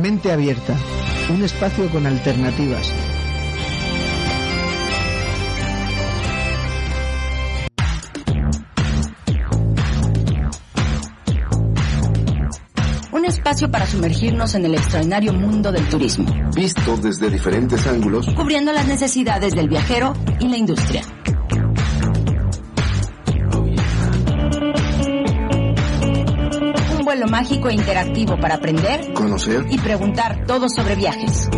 Mente Abierta, un espacio con alternativas. Un espacio para sumergirnos en el extraordinario mundo del turismo, Visto desde diferentes ángulos, cubriendo las necesidades del viajero y la industria. Vuelo mágico e interactivo para aprender conocer, y preguntar todo sobre viajes.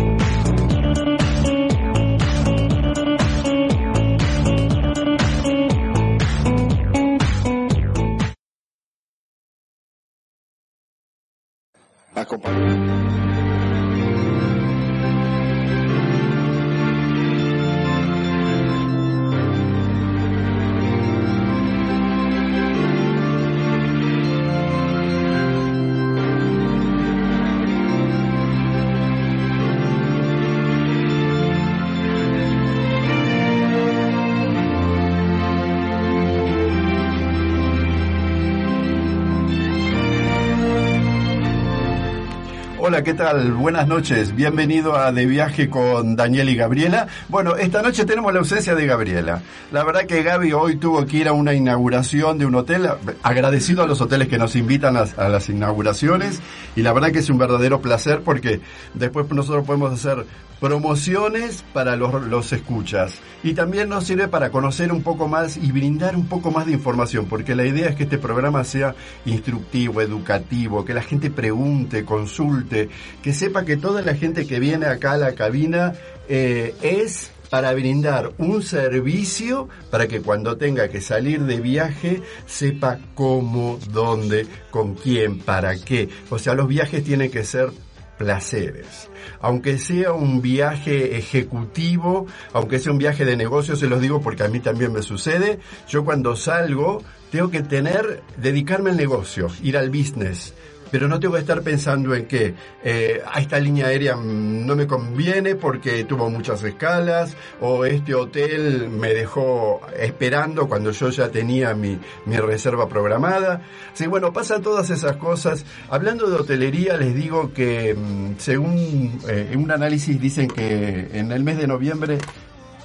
¿Qué tal? Buenas noches. Bienvenido a De Viaje con Daniel y Gabriela. Bueno, esta noche tenemos la ausencia de Gabriela. La verdad que Gaby hoy tuvo que ir a una inauguración de un hotel. Agradecido a los hoteles que nos invitan a, a las inauguraciones. Y la verdad que es un verdadero placer porque después nosotros podemos hacer promociones para los, los escuchas. Y también nos sirve para conocer un poco más y brindar un poco más de información. Porque la idea es que este programa sea instructivo, educativo, que la gente pregunte, consulte que sepa que toda la gente que viene acá a la cabina eh, es para brindar un servicio para que cuando tenga que salir de viaje sepa cómo, dónde, con quién, para qué. O sea, los viajes tienen que ser placeres. Aunque sea un viaje ejecutivo, aunque sea un viaje de negocio, se los digo porque a mí también me sucede, yo cuando salgo tengo que tener, dedicarme al negocio, ir al business, pero no tengo que estar pensando en que eh, a esta línea aérea no me conviene porque tuvo muchas escalas o este hotel me dejó esperando cuando yo ya tenía mi, mi reserva programada. Sí, bueno, pasan todas esas cosas. Hablando de hotelería, les digo que mm, según eh, un análisis dicen que en el mes de noviembre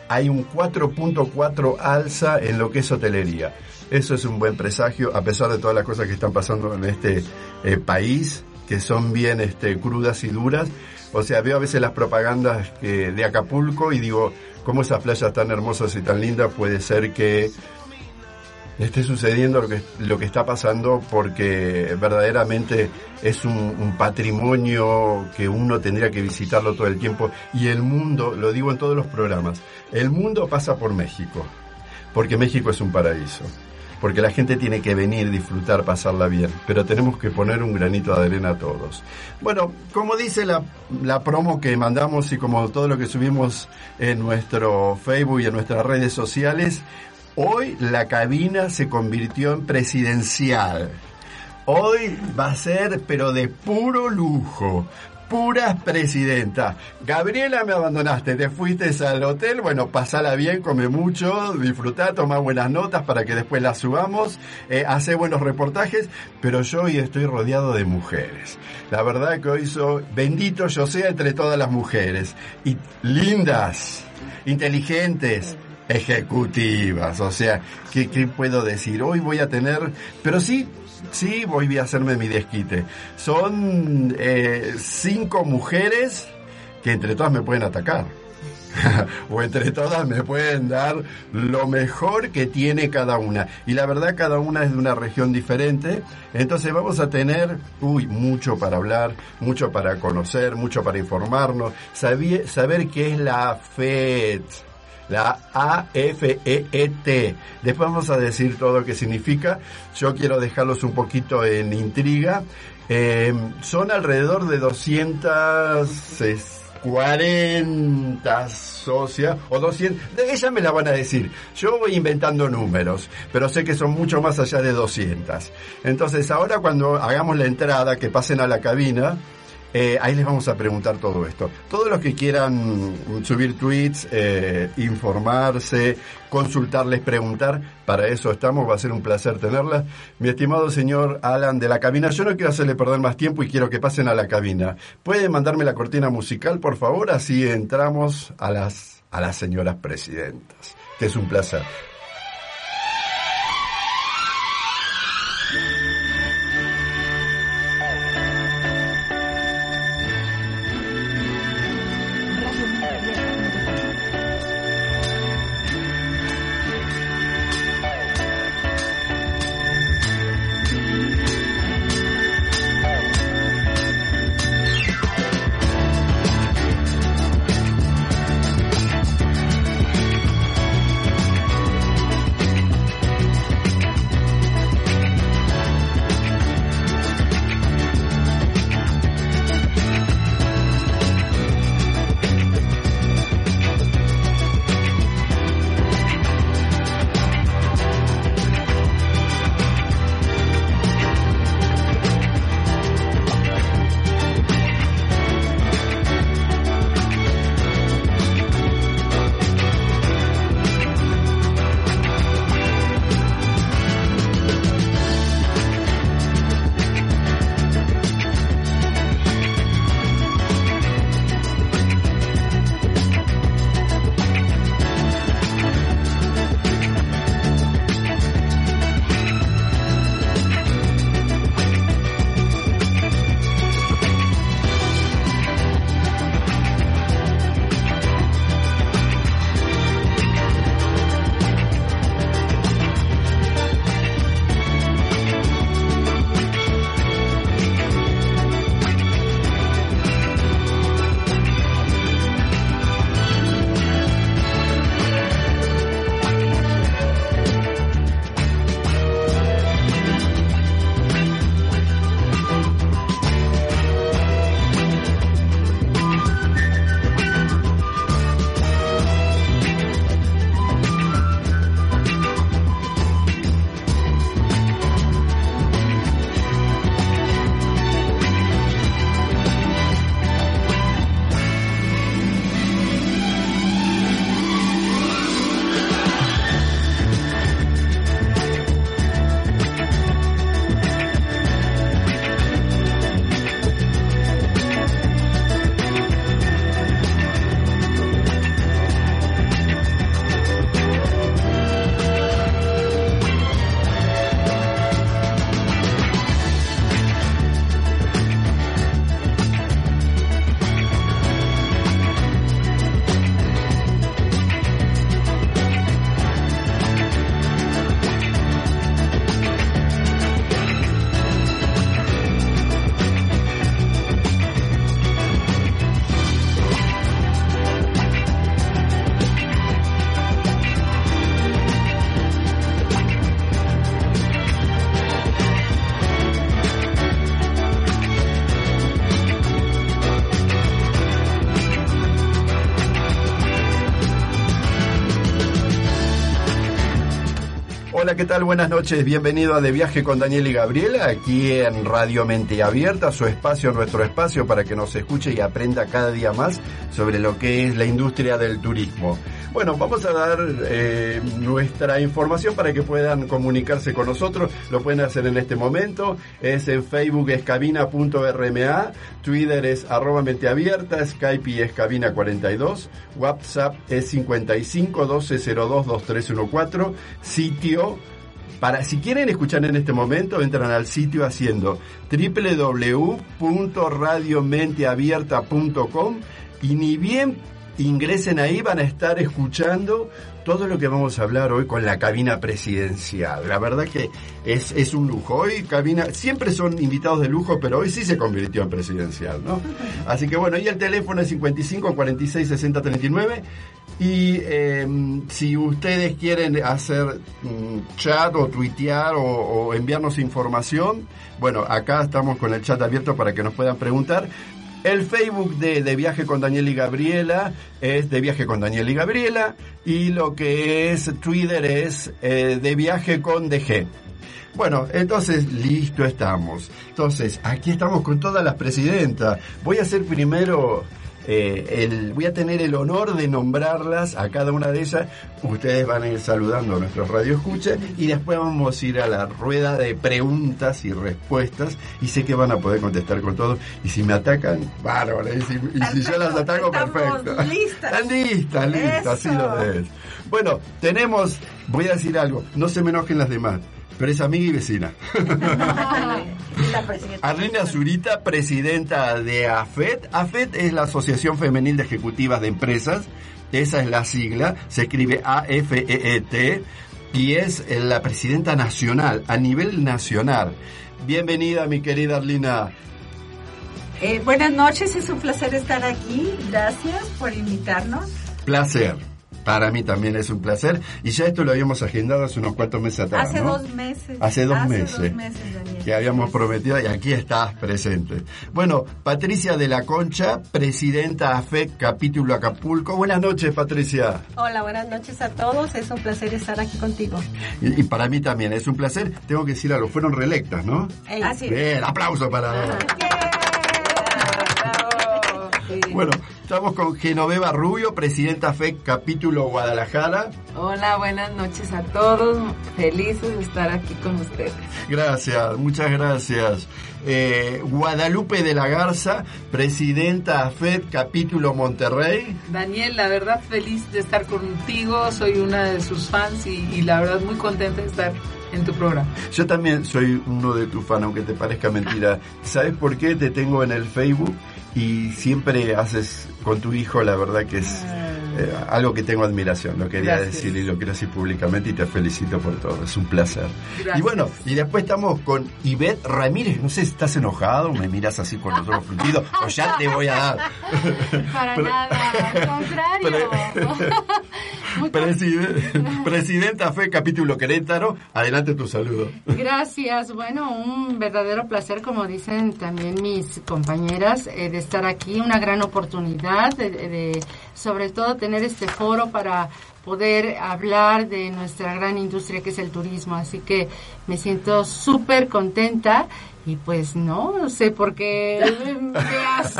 hay un 4.4 alza en lo que es hotelería. Eso es un buen presagio, a pesar de todas las cosas que están pasando en este eh, país, que son bien este, crudas y duras. O sea, veo a veces las propagandas de Acapulco y digo, ¿cómo esas playas tan hermosas y tan lindas puede ser que esté sucediendo lo que, lo que está pasando porque verdaderamente es un, patrimonio que uno tendría que visitarlo todo el tiempo y el mundo, lo digo en todos los programas, el mundo pasa por México, porque México es un paraíso porque la gente tiene que venir, disfrutar, pasarla bien, pero tenemos que poner un granito de arena a todos. Bueno, como dice la, la promo que mandamos y como todo lo que subimos en nuestro Facebook y en nuestras redes sociales, hoy la cabina se convirtió en presidencial. Hoy va a ser, pero de puro lujo puras presidentas. Gabriela, me abandonaste, te fuiste al hotel, bueno, pasala bien, come mucho, disfrutar, toma buenas notas para que después las subamos, eh, hace buenos reportajes, pero yo hoy estoy rodeado de mujeres. La verdad que hoy soy, bendito yo sea entre todas las mujeres, y lindas, inteligentes, ejecutivas, o sea, ¿qué, ¿qué, puedo decir? Hoy voy a tener, pero sí, sí voy a hacerme mi desquite. Son eh, cinco mujeres que entre todas me pueden atacar. o entre todas me pueden dar lo mejor que tiene cada una. Y la verdad cada una es de una región diferente. Entonces vamos a tener, uy, mucho para hablar, mucho para conocer, mucho para informarnos, saber, saber qué es la FED la A-F-E-E-T. Después vamos a decir todo lo que significa. Yo quiero dejarlos un poquito en intriga. Eh, son alrededor de 240 socias o 200. Ellas me la van a decir. Yo voy inventando números, pero sé que son mucho más allá de 200. Entonces ahora cuando hagamos la entrada, que pasen a la cabina, Eh, ahí les vamos a preguntar todo esto. Todos los que quieran subir tweets, eh, informarse, consultarles, preguntar, para eso estamos, va a ser un placer tenerla. Mi estimado señor Alan de la cabina, yo no quiero hacerle perder más tiempo y quiero que pasen a la cabina. ¿Puede mandarme la cortina musical, por favor? Así entramos a las, a las señoras presidentas, que es un placer. ¿Qué tal? Buenas noches. Bienvenido a De Viaje con Daniel y Gabriela, aquí en Radio Mente Abierta, su espacio, nuestro espacio, para que nos escuche y aprenda cada día más sobre lo que es la industria del turismo. Bueno, vamos a dar eh, nuestra información para que puedan comunicarse con nosotros. Lo pueden hacer en este momento. Es en Facebook es cabina.rma, Twitter es arroba abierta, Skype es cabina42, WhatsApp es 55 1202 2314, sitio para, si quieren escuchar en este momento, entran al sitio haciendo www.radiomenteabierta.com y ni bien ingresen ahí, van a estar escuchando todo lo que vamos a hablar hoy con la cabina presidencial. La verdad que es, es un lujo. Hoy cabina, siempre son invitados de lujo, pero hoy sí se convirtió en presidencial, ¿no? Así que bueno, ahí el teléfono es 55 46 60 39. Y em, si ustedes quieren hacer mm, chat o tuitear o enviarnos información, bueno, acá estamos con el chat abierto para que nos puedan preguntar. El Facebook de, de, Viaje con Daniel y Gabriela es de Viaje con Daniel y Gabriela y lo que es Twitter es eh, de Viaje con DG. Bueno, entonces listo estamos. Entonces, aquí estamos con todas las presidentas. Voy a hacer primero eh, el, voy a tener el honor de nombrarlas a cada una de ellas. Ustedes van a ir saludando a nuestros radioescuchas y después vamos a ir a la rueda de preguntas y respuestas y sé que van a poder contestar con todo. Y si me atacan, bárbaro. Y si, y si yo las ataco, perfecto. Listas. Están listas, listas, así lo es. Bueno, tenemos, voy a decir algo, no se me enojen las demás pero es amiga y vecina. Arlena Zurita, presidenta de AFET. AFET es la Asociación Femenil de Ejecutivas de Empresas. Esa es la sigla. Se escribe A-F-E-E-T. Y es la presidenta nacional, a nivel nacional. Bienvenida, mi querida Arlina. Eh, buenas noches, es un placer estar aquí. Gracias por invitarnos. Placer. Para mí también es un placer. Y ya esto lo habíamos agendado hace unos cuantos meses atrás. Hace ¿no? dos meses. Hace dos hace meses. Dos meses Daniel. Que habíamos prometido y aquí estás presente. Bueno, Patricia de la Concha, presidenta AFEC Capítulo Acapulco. Buenas noches, Patricia. Hola, buenas noches a todos. Es un placer estar aquí contigo. Y, y para mí también es un placer. Tengo que decir algo, fueron reelectas, ¿no? Ey. Así es. Bien, aplauso para... Bueno, estamos con Genoveva Rubio, presidenta FEC Capítulo Guadalajara. Hola, buenas noches a todos. Felices de estar aquí con ustedes. Gracias, muchas gracias. Eh, Guadalupe de la Garza, presidenta FED Capítulo Monterrey. Daniel, la verdad feliz de estar contigo. Soy una de sus fans y, y la verdad muy contenta de estar en tu programa. Yo también soy uno de tus fans, aunque te parezca mentira. ¿Sabes por qué te tengo en el Facebook? Y siempre haces con tu hijo, la verdad que es eh, algo que tengo admiración. Lo quería Gracias. decir y lo quiero decir públicamente y te felicito por todo. Es un placer. Gracias. Y bueno, y después estamos con Ivette Ramírez. No sé si estás enojado, me miras así con los ojos fruncidos o ya te voy a dar. Para Pero- nada, al contrario. Preside- Presidenta FE Capítulo Querétaro. Adelante tu saludo. Gracias. Bueno, un verdadero placer, como dicen también mis compañeras, eh, de estar aquí. Una gran oportunidad de, de- sobre todo, tener este foro para poder hablar de nuestra gran industria que es el turismo. Así que me siento súper contenta. Y pues no sé por qué veas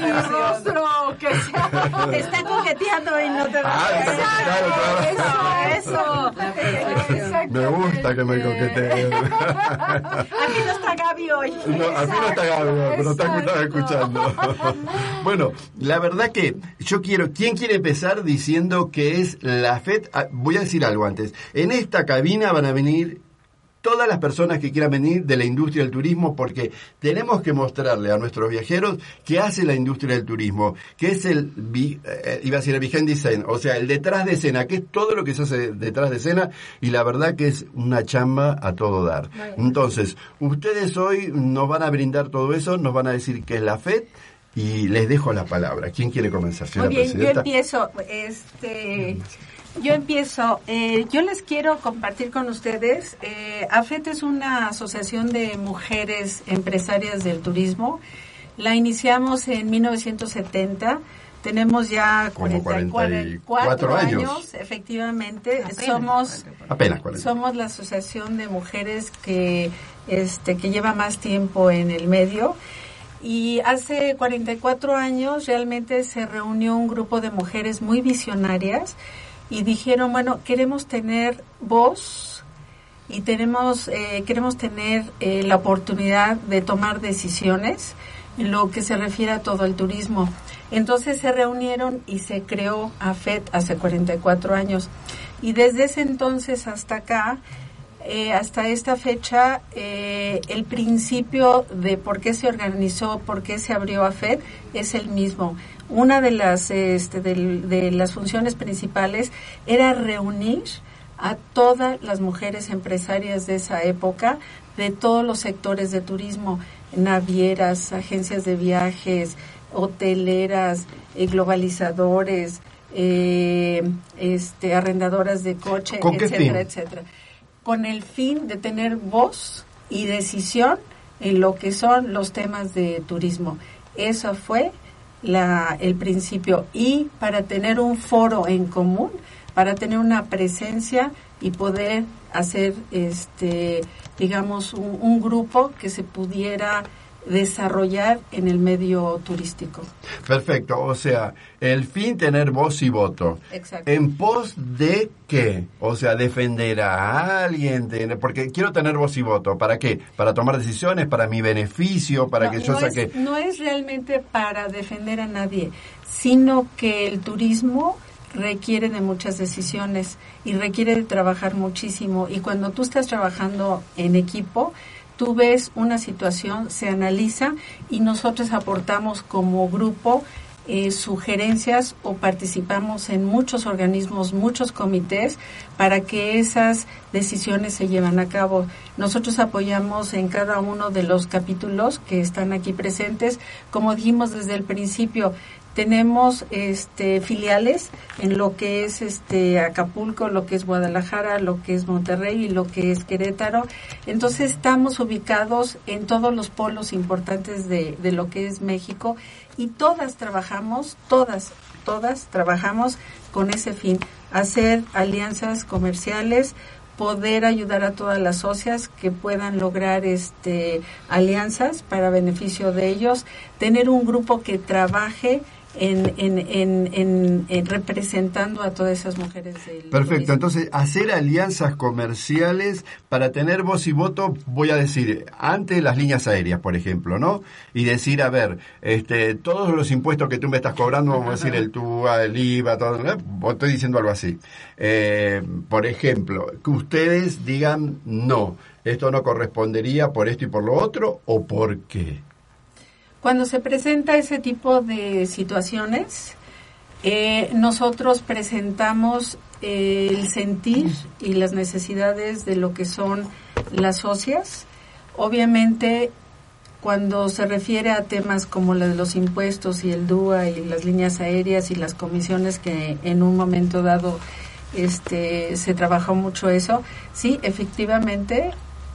mi rostro que sea Te está coqueteando y no te Ah, claro, claro. Eso, eso. Me gusta que me coqueteen. Aquí no está Gaby hoy. No, a mí no está Gaby, pero está Exacto. escuchando. Bueno, la verdad que yo quiero, ¿quién quiere empezar diciendo que es la FED? Ah, Voy a decir algo antes. En esta cabina van a venir todas las personas que quieran venir de la industria del turismo porque tenemos que mostrarle a nuestros viajeros qué hace la industria del turismo, qué es el, eh, iba a decir el behind scene, o sea, el detrás de escena, que es todo lo que se hace detrás de escena y la verdad que es una chamba a todo dar. Entonces, ustedes hoy nos van a brindar todo eso, nos van a decir qué es la FED y les dejo la palabra. ¿Quién quiere comenzar, señora Muy bien, yo empiezo. Este, yo empiezo. Eh, yo les quiero compartir con ustedes. Eh, AFET es una asociación de mujeres empresarias del turismo. La iniciamos en 1970. Tenemos ya Como 44 44 años. años, efectivamente. Somos Apenas 40. somos la asociación de mujeres que este que lleva más tiempo en el medio y hace 44 años realmente se reunió un grupo de mujeres muy visionarias y dijeron, bueno, queremos tener voz y tenemos eh, queremos tener eh, la oportunidad de tomar decisiones en lo que se refiere a todo el turismo. Entonces se reunieron y se creó AFET hace 44 años. Y desde ese entonces hasta acá, eh, hasta esta fecha, eh, el principio de por qué se organizó, por qué se abrió AFET es el mismo. Una de las, este, de las funciones principales era reunir a todas las mujeres empresarias de esa época, de todos los sectores de turismo, navieras, agencias de viajes, hoteleras, eh, globalizadores, eh, este, arrendadoras de coche, ¿Con qué etcétera, etcétera, con el fin de tener voz y decisión en lo que son los temas de turismo. Eso fue la, el principio. Y para tener un foro en común para tener una presencia y poder hacer, este, digamos, un, un grupo que se pudiera desarrollar en el medio turístico. Perfecto, o sea, el fin tener voz y voto. Exacto. ¿En pos de qué? O sea, defender a alguien, tener- porque quiero tener voz y voto. ¿Para qué? Para tomar decisiones, para mi beneficio, para no, que yo no saque... Es, no es realmente para defender a nadie, sino que el turismo requiere de muchas decisiones y requiere de trabajar muchísimo. Y cuando tú estás trabajando en equipo, tú ves una situación, se analiza y nosotros aportamos como grupo eh, sugerencias o participamos en muchos organismos, muchos comités para que esas decisiones se lleven a cabo. Nosotros apoyamos en cada uno de los capítulos que están aquí presentes. Como dijimos desde el principio, tenemos este filiales en lo que es este Acapulco, lo que es Guadalajara, lo que es Monterrey y lo que es Querétaro. Entonces estamos ubicados en todos los polos importantes de, de lo que es México y todas trabajamos, todas, todas trabajamos con ese fin, hacer alianzas comerciales, poder ayudar a todas las socias que puedan lograr este alianzas para beneficio de ellos, tener un grupo que trabaje en, en, en, en- en representando a todas esas mujeres del Perfecto, turismo. entonces hacer alianzas comerciales para tener voz y voto, voy a decir, ante las líneas aéreas, por ejemplo, ¿no? Y decir, a ver, este, todos los impuestos que tú me estás cobrando, vamos a decir, el TUA, el IVA, todo, estoy diciendo algo así. Eh, por ejemplo, que ustedes digan, no, esto no correspondería por esto y por lo otro, o por qué. Cuando se presenta ese tipo de situaciones, eh, nosotros presentamos eh, el sentir y las necesidades de lo que son las socias. Obviamente, cuando se refiere a temas como la de los impuestos y el DUA y las líneas aéreas y las comisiones que en un momento dado este se trabajó mucho eso, sí, efectivamente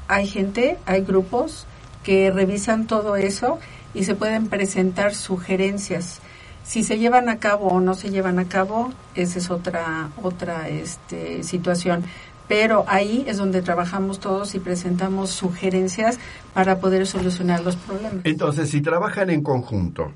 hay gente, hay grupos que revisan todo eso y se pueden presentar sugerencias. Si se llevan a cabo o no se llevan a cabo, esa es otra otra este, situación. Pero ahí es donde trabajamos todos y presentamos sugerencias para poder solucionar los problemas. Entonces, si trabajan en conjunto,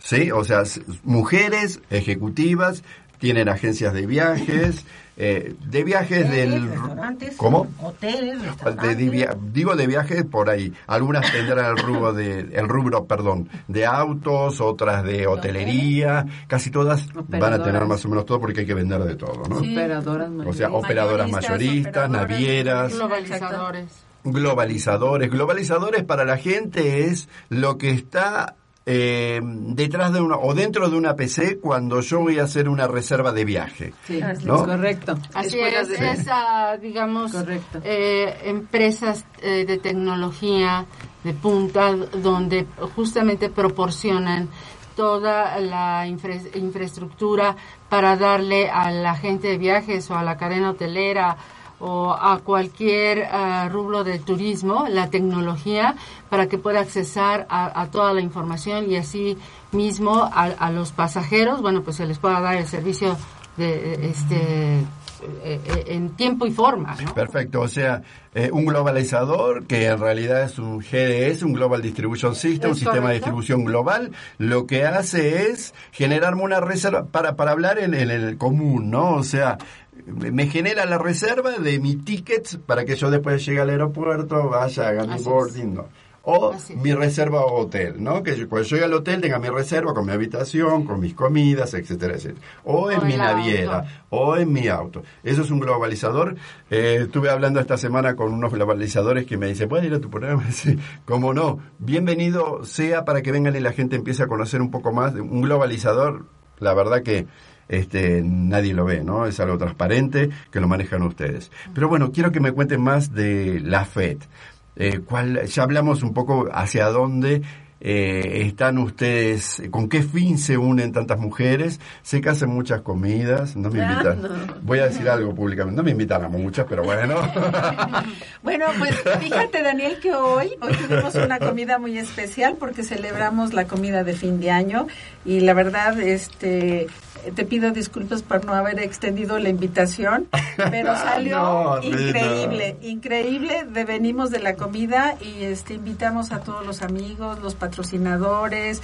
¿sí? O sea, mujeres ejecutivas tienen agencias de viajes, eh, de viajes del... restaurantes, ¿Cómo? hoteles, restaurantes. de digo de viajes por ahí. Algunas tendrán el rubro de, el rubro, perdón, de autos, otras de hotelería, casi todas van a tener más o menos todo porque hay que vender de todo, ¿no? Sí. Operadoras O sea, mayoristas. operadoras mayoristas, operadoras, navieras, Globalizadores. globalizadores. Globalizadores para la gente es lo que está eh, detrás de una o dentro de una PC cuando yo voy a hacer una reserva de viaje. Sí, ¿No? correcto. Así Escuelas es, de- es, ah, digamos, Correcto. eh, empresas eh, de tecnología de punta donde justamente proporcionan toda la infra- infraestructura para darle a la gente de viajes o a la cadena hotelera o a cualquier ah, rubro del turismo la tecnología para que pueda accesar a, a toda la información y así mismo a, a los pasajeros, bueno, pues se les pueda dar el servicio de eh, este eh, eh, en tiempo y forma, ¿no? Perfecto, o sea, eh, un globalizador que en realidad es un GDS, un Global Distribution System, un sistema de distribución global, lo que hace es generarme una reserva para, para hablar en, en el común, ¿no? O sea, me genera la reserva de mi ticket para que yo después llegue al aeropuerto, vaya, haga mi boarding, ¿no? O mi reserva hotel, ¿no? Que yo, cuando llegue al hotel tenga mi reserva con mi habitación, con mis comidas, etcétera, etcétera. O en O mi naviera, auto. o en mi auto. Eso es un globalizador. Eh, estuve hablando esta semana con unos globalizadores que me dicen, ¿puedes ir a tu programa? Sí, ¿Cómo no? Bienvenido sea para que vengan y la gente empiece a conocer un poco más. Un globalizador, la verdad que este nadie lo ve, ¿no? Es algo transparente que lo manejan ustedes. Pero bueno, quiero que me cuenten más de la FED. Eh, ¿cuál, ya hablamos un poco hacia dónde eh, están ustedes, con qué fin se unen tantas mujeres. Sé que hacen muchas comidas, no me Ah, invitan. no. Voy a decir algo públicamente, no me invitan a muchas, pero bueno. Bueno, pues fíjate Daniel que hoy, hoy tuvimos una comida muy especial porque celebramos la comida de fin de año y la verdad, este, te pido disculpas por no haber extendido la invitación, pero salió No, increíble, Rita. increíble. De, venimos de la comida y este invitamos a todos los amigos, los patrocinadores.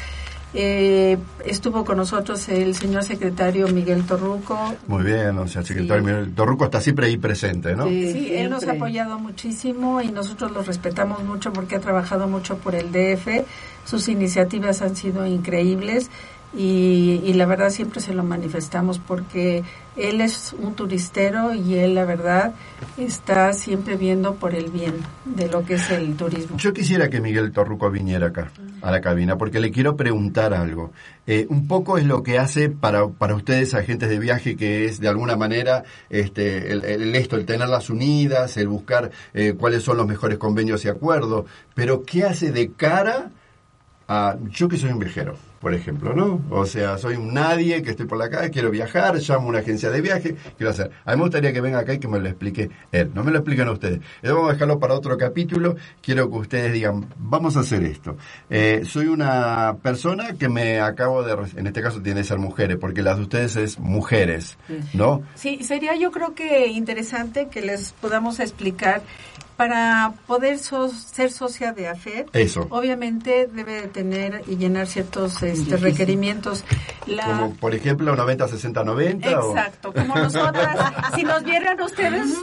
Eh, estuvo con nosotros el señor secretario Miguel Torruco. Muy bien, o sea, el secretario Miguel Torruco está siempre ahí presente, ¿no? Sí, él nos ha apoyado muchísimo y nosotros lo respetamos mucho porque ha trabajado mucho por el DF. Sus iniciativas han sido increíbles y, y la verdad siempre se lo manifestamos porque él es un turistero y él la verdad está siempre viendo por el bien de lo que es el turismo. Yo quisiera que Miguel Torruco viniera acá, a la cabina, porque le quiero preguntar algo. Eh, un poco es lo que hace para, para ustedes, agentes de viaje, que es de alguna manera este, el, esto, el tenerlas unidas, el buscar eh, cuáles son los mejores convenios y acuerdos, pero ¿qué hace de cara a yo que soy un viajero? Por ejemplo, ¿no? O sea, soy un nadie que estoy por la calle, quiero viajar, llamo a una agencia de viaje, quiero hacer. A mí me gustaría que venga acá y que me lo explique él, no me lo expliquen a ustedes. Eso vamos a dejarlo para otro capítulo. Quiero que ustedes digan, vamos a hacer esto. Eh, soy una persona que me acabo de, en este caso tiene que ser mujeres, porque las de ustedes es mujeres, ¿no? Sí, sería yo creo que interesante que les podamos explicar para poder so- ser socia de AFED. Eso. Obviamente debe de tener y llenar ciertos este, requerimientos. La, Como por ejemplo 90, 60, 90. o- Exacto, como nosotras. si nos vieran ustedes,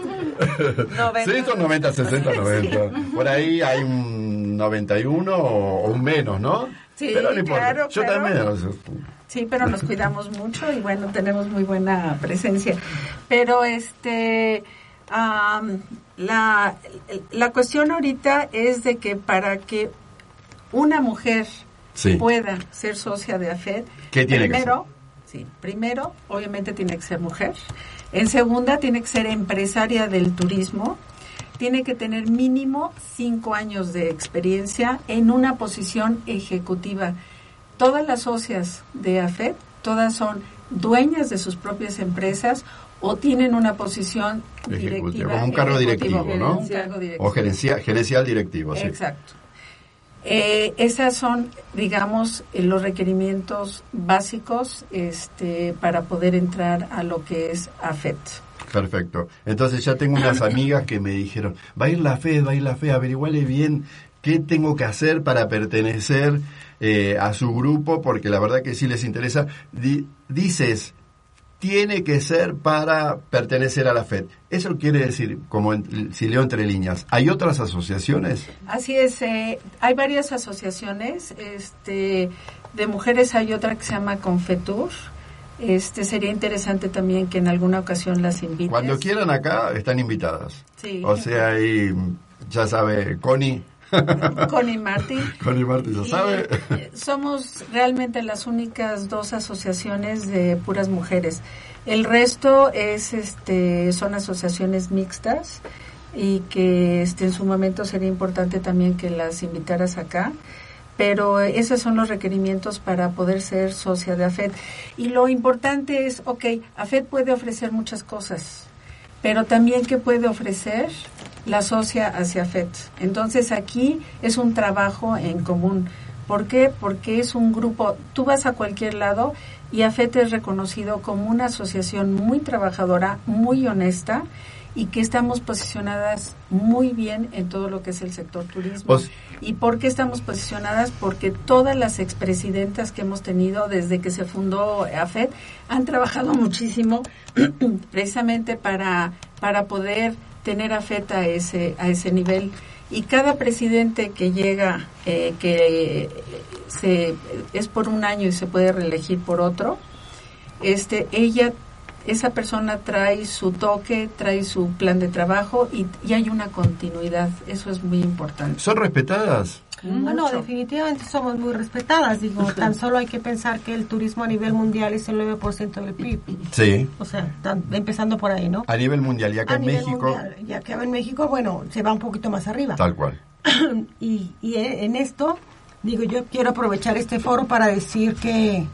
90. Sí, son 90, 60, 90. Por ahí hay un 91 o, o un menos, ¿no? Sí, Pero no importa. claro, Yo claro. también. o sea, Sí, pero nos cuidamos mucho y bueno, tenemos muy buena presencia. Pero este, am, la, la cuestión ahorita es de que para que una mujer Sí. pueda ser socia de AFED, ¿Qué tiene que primero, sí, primero, obviamente tiene que ser mujer. En segunda, tiene que ser empresaria del turismo. Tiene que tener mínimo cinco años de experiencia en una posición ejecutiva. Todas las socias de AFED, todas son dueñas de sus propias empresas o tienen una posición directiva. como un cargo directivo, ¿no? Un cargo directivo. O gerencia, gerencial directivo, sí. Exacto. Eh, esas son, digamos, eh, los requerimientos básicos este, para poder entrar a lo que es AFET. Perfecto. Entonces ya tengo unas amigas que me dijeron, va a ir la fe, va a ir la fe, averiguale bien qué tengo que hacer para pertenecer eh, a su grupo, porque la verdad que sí les interesa. Di- dices, tiene que ser para pertenecer a la FED. Eso quiere decir, como en- si leo entre líneas, ¿hay otras asociaciones? Así es, eh, hay varias asociaciones este, de mujeres, hay otra que se llama Confetur. Este, sería interesante también que en alguna ocasión las invites. Cuando quieran acá, están invitadas. Sí. O sea, ahí, ya sabe, Connie. Connie Martin. Connie Martin, ya Y, sabe. eh, Somos realmente las únicas dos asociaciones de puras mujeres. El resto es, este, son asociaciones mixtas y que este, en su momento sería importante también que las invitaras acá. Pero esos son los requerimientos para poder ser socia de AFED. Y lo importante es, ok, AFED puede ofrecer muchas cosas, pero también qué puede ofrecer la socia hacia FED. Entonces aquí es un trabajo en común. ¿Por qué? Porque es un grupo, tú vas a cualquier lado y AFET es reconocido como una asociación muy trabajadora, muy honesta y que estamos posicionadas muy bien en todo lo que es el sector turismo. Pues- ¿Y por qué estamos posicionadas? Porque todas las expresidentas que hemos tenido desde que se fundó AFED han trabajado muchísimo precisamente para, para poder tener AFED a ese, a ese nivel. Y cada presidente que llega, eh, que se, es por un año y se puede reelegir por otro, este, ella, esa persona trae su toque, trae su plan de trabajo y, y hay una continuidad. Eso es muy importante. ¿Son respetadas? Bueno, Mucho. definitivamente somos muy respetadas. Digo, tan solo hay que pensar que el turismo a nivel mundial es el 9% del PIB. Sí. O sea, tan- empezando por ahí, ¿no? A nivel mundial, y acá a en nivel México, mundial. Ya que en México, bueno, se va un poquito más arriba. tal cual. y, y en esto, digo, yo quiero aprovechar este foro para decir que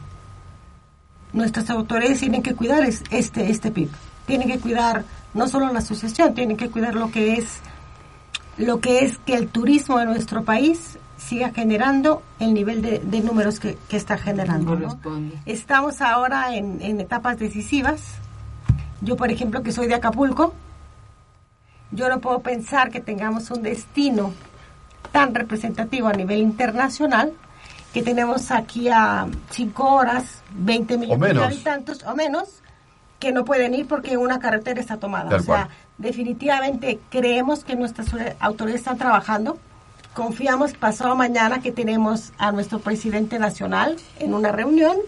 nuestras autoridades tienen que cuidar es- este, este PIB. Tienen que cuidar no solo la asociación, tienen que cuidar lo que es lo que es que el turismo de nuestro país siga generando el nivel de, de números que, que está generando. Estamos ahora en, en etapas decisivas. Yo, por ejemplo, que soy de Acapulco, yo no puedo pensar que tengamos un destino tan representativo a nivel internacional que tenemos aquí a 5 horas, 20 millones de habitantes o menos, que no pueden ir porque una carretera está tomada. Tal o sea, cual. definitivamente creemos que nuestras autoridades están trabajando. Confiamos pasado mañana que tenemos a nuestro presidente nacional en una reunión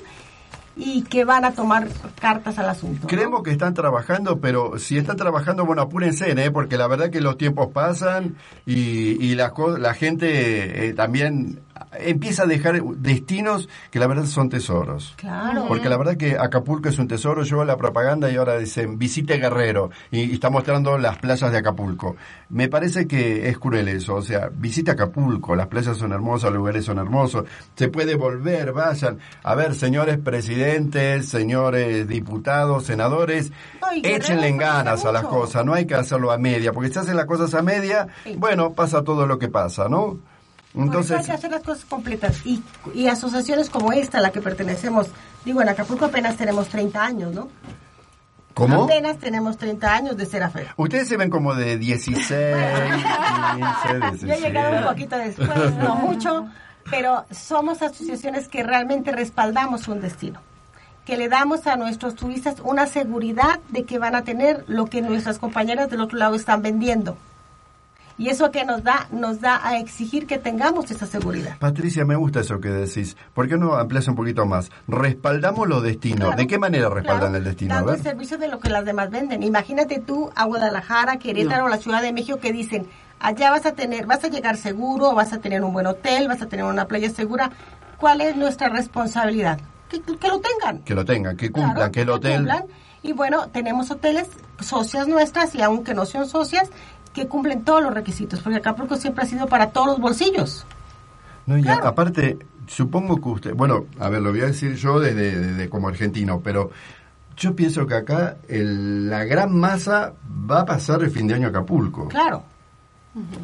y que van a tomar cartas al asunto. ¿no? Creemos que están trabajando, pero si están trabajando, bueno, apúrense, ¿eh? porque la verdad que los tiempos pasan y, y la, co- la gente eh, también empieza a dejar destinos que la verdad son tesoros. Claro. Porque la verdad que Acapulco es un tesoro. Yo la propaganda y ahora dicen visite Guerrero y, y está mostrando las playas de Acapulco. Me parece que es cruel eso. O sea, visite Acapulco. Las playas son hermosas, los lugares son hermosos. Se puede volver, vayan. A ver, señores presidentes, señores diputados, senadores, No, y Guerrero échenle ganas a las cosas. No hay que hacerlo a media. Porque si hacen las cosas a media, Sí. bueno, pasa todo lo que pasa, ¿no? Por eso hay Entonces, que hacer las cosas completas. Y, y asociaciones como esta, a la que pertenecemos, digo, en Acapulco apenas tenemos 30 años, ¿no? ¿cómo? Apenas tenemos 30 años de ser AFE. Ustedes se ven como de 16, 15, 16. Yo he llegado un poquito después, no mucho, pero somos asociaciones que realmente respaldamos un destino, que le damos a nuestros turistas una seguridad de que van a tener lo que nuestras compañeras del otro lado están vendiendo. Y eso que nos da, nos da a exigir que tengamos esa seguridad. Patricia, me gusta eso que decís. ¿Por qué no amplias un poquito más? Respaldamos los destinos. Claro, ¿De qué manera respaldan claro, el destino? Dando el servicio de lo que las demás venden. Imagínate tú a Guadalajara, Querétaro, o la Ciudad de México que dicen, allá vas a tener, vas a llegar seguro, vas a tener un buen hotel, vas a tener una playa segura. ¿Cuál es nuestra responsabilidad? Que, que lo tengan. Que lo tengan, que cumplan, Claro, que el hotel... cumplan. Y bueno, tenemos hoteles socias nuestras y aunque no sean socias, que cumplen todos los requisitos, porque Acapulco siempre ha sido para todos los bolsillos. No, y Claro. aparte, supongo que usted... Bueno, a ver, lo voy a decir yo desde, desde como argentino, pero yo pienso que acá el- la gran masa va a pasar el fin de año a Acapulco. Claro.